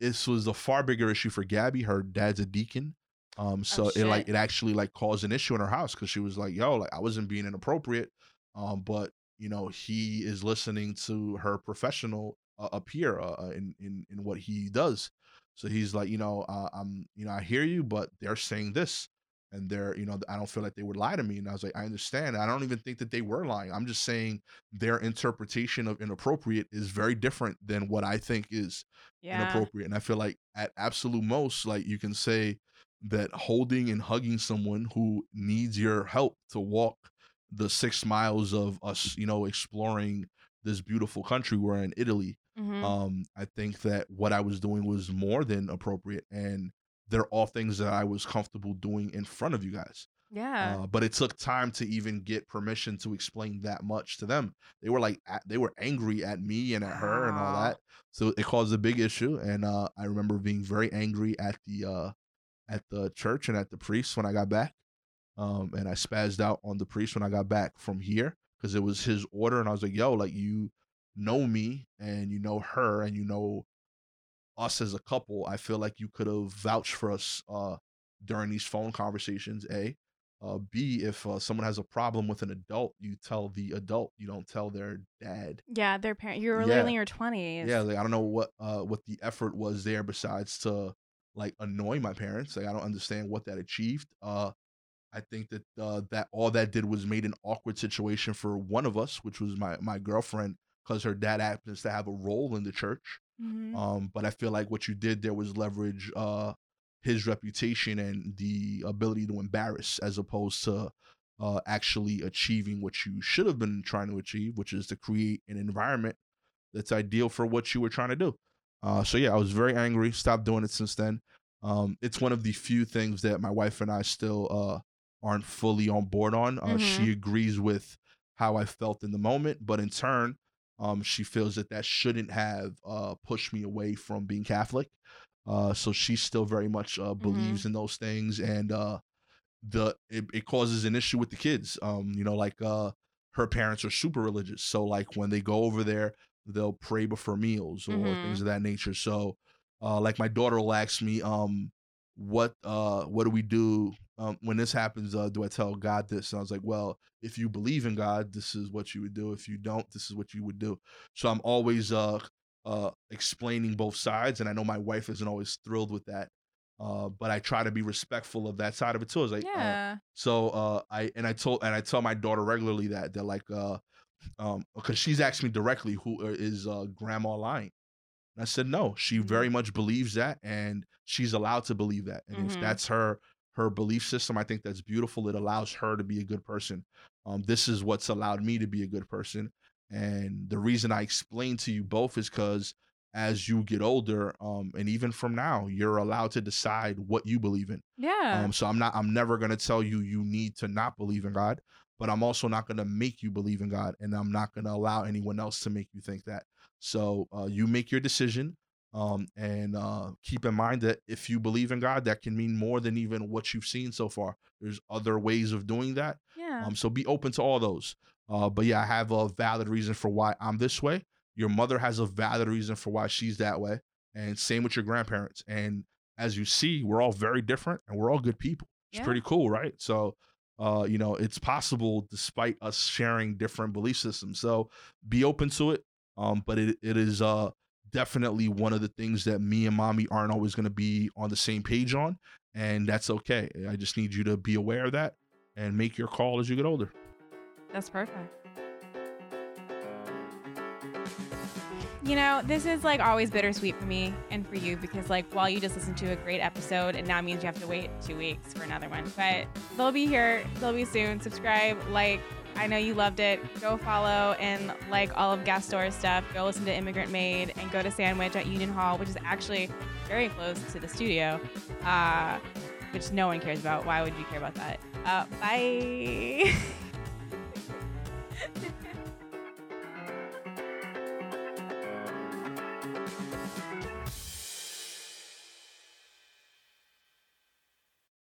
this was a far bigger issue for Gabby. Her dad's a deacon, um, so it like it actually like caused an issue in her house because she was like, "Yo, like I wasn't being inappropriate, um, but you know he is listening to her professional uh, appear uh, uh, in in in what he does." So he's like, you know, uh, I'm, you know, I hear you, but they're saying this, and they're, you know, I don't feel like they would lie to me. And I was like, I understand. I don't even think that they were lying. I'm just saying their interpretation of inappropriate is very different than what I think is Yeah. inappropriate. And I feel like at absolute most, like you can say that holding and hugging someone who needs your help to walk the six miles of us, you know, exploring this beautiful country. We're in Italy. Mhm. Um, I think that what I was doing was more than appropriate, and they're all things that I was comfortable doing in front of you guys. yeah. Uh, but it took time to even get permission to explain that much to them. They were like, at, they were angry at me and at her and all that. So it caused a big issue. And uh, I remember being very angry at the uh, at the church and at the priest when I got back. Um, and I spazzed out on the priest when I got back from here because it was his order, and I was like, "Yo, like you know me and you know her and you know us as a couple. I feel like you could have vouched for us uh, during these phone conversations. A, uh, B, if uh, someone has a problem with an adult, you tell the adult. You don't tell their dad. yeah. Their parent. You were Yeah. literally in your twenties. Yeah, like I don't know what uh what the effort was there besides to like annoy my parents. Like I don't understand what that achieved. Uh I think that uh that all that did was made an awkward situation for one of us, which was my my girlfriend because her dad happens to have a role in the church. Mhm. Um but I feel like what you did there was leverage uh his reputation and the ability to embarrass as opposed to uh actually achieving what you should have been trying to achieve, which is to create an environment that's ideal for what you were trying to do. Uh, so yeah, I was very angry. Stopped doing it since then. Um, it's one of the few things that my wife and I still uh, aren't fully on board on. Uh, She agrees with how I felt in the moment, but in turn, um, she feels that that shouldn't have uh, pushed me away from being Catholic. Uh, so she still very much uh, believes in those things, and uh, the it, it causes an issue with the kids. Um, you know, like uh, her parents are super religious, so like when they go over there, they'll pray before meals or Mhm. things of that nature. So, uh, like my daughter will ask me, um, what uh, what do we do um, when this happens? Uh, do I tell God this? And I was like, well, if you believe in God, this is what you would do. If you don't, this is what you would do. So I'm always uh, uh, explaining both sides, and I know my wife isn't always thrilled with that. Uh, but I try to be respectful of that side of it too. I was like, uh, yeah. so uh I and I told and I tell my daughter regularly that they're like uh um because she's asked me directly who is grandma lying. And I said no, she very much believes that and she's allowed to believe that. And if Mhm. that's her her belief system, I think that's beautiful. It allows her to be a good person. Um this is what's allowed me to be a good person. And the reason I explain to you both is cuz as you get older um and even from now, you're allowed to decide what you believe in. Yeah. Um, so I'm not. I'm never gonna tell you you need to not believe in God, but I'm also not gonna make you believe in God, and I'm not gonna allow anyone else to make you think that. So uh, you make your decision. Um, and uh, keep in mind that if you believe in God, that can mean more than even what you've seen so far. There's other ways of doing that. Yeah. Um, so be open to all those. Uh, but yeah, I have a valid reason for why I'm this way. Your mother has a valid reason for why she's that way. And same with your grandparents. And as you see, we're all very different and we're all good people. It's Yeah. pretty cool, right? So, uh, you know, it's possible despite us sharing different belief systems. So be open to it. Um, but it, it is uh definitely one of the things that me and mommy aren't always going to be on the same page on. And that's okay. I just need you to be aware of that and make your call as you get older. That's perfect. You know, this is like always bittersweet for me and for you because, like, while you just listened to a great episode, it now means you have to wait two weeks for another one. But they'll be here, they'll be soon. Subscribe, like, I know you loved it. Go follow and like all of Gastor's stuff. Go listen to Immigrant Made and go to Sandwich at Union Hall, which is actually very close to the studio, uh, which no one cares about. Why would you care about that? Uh, bye. [laughs]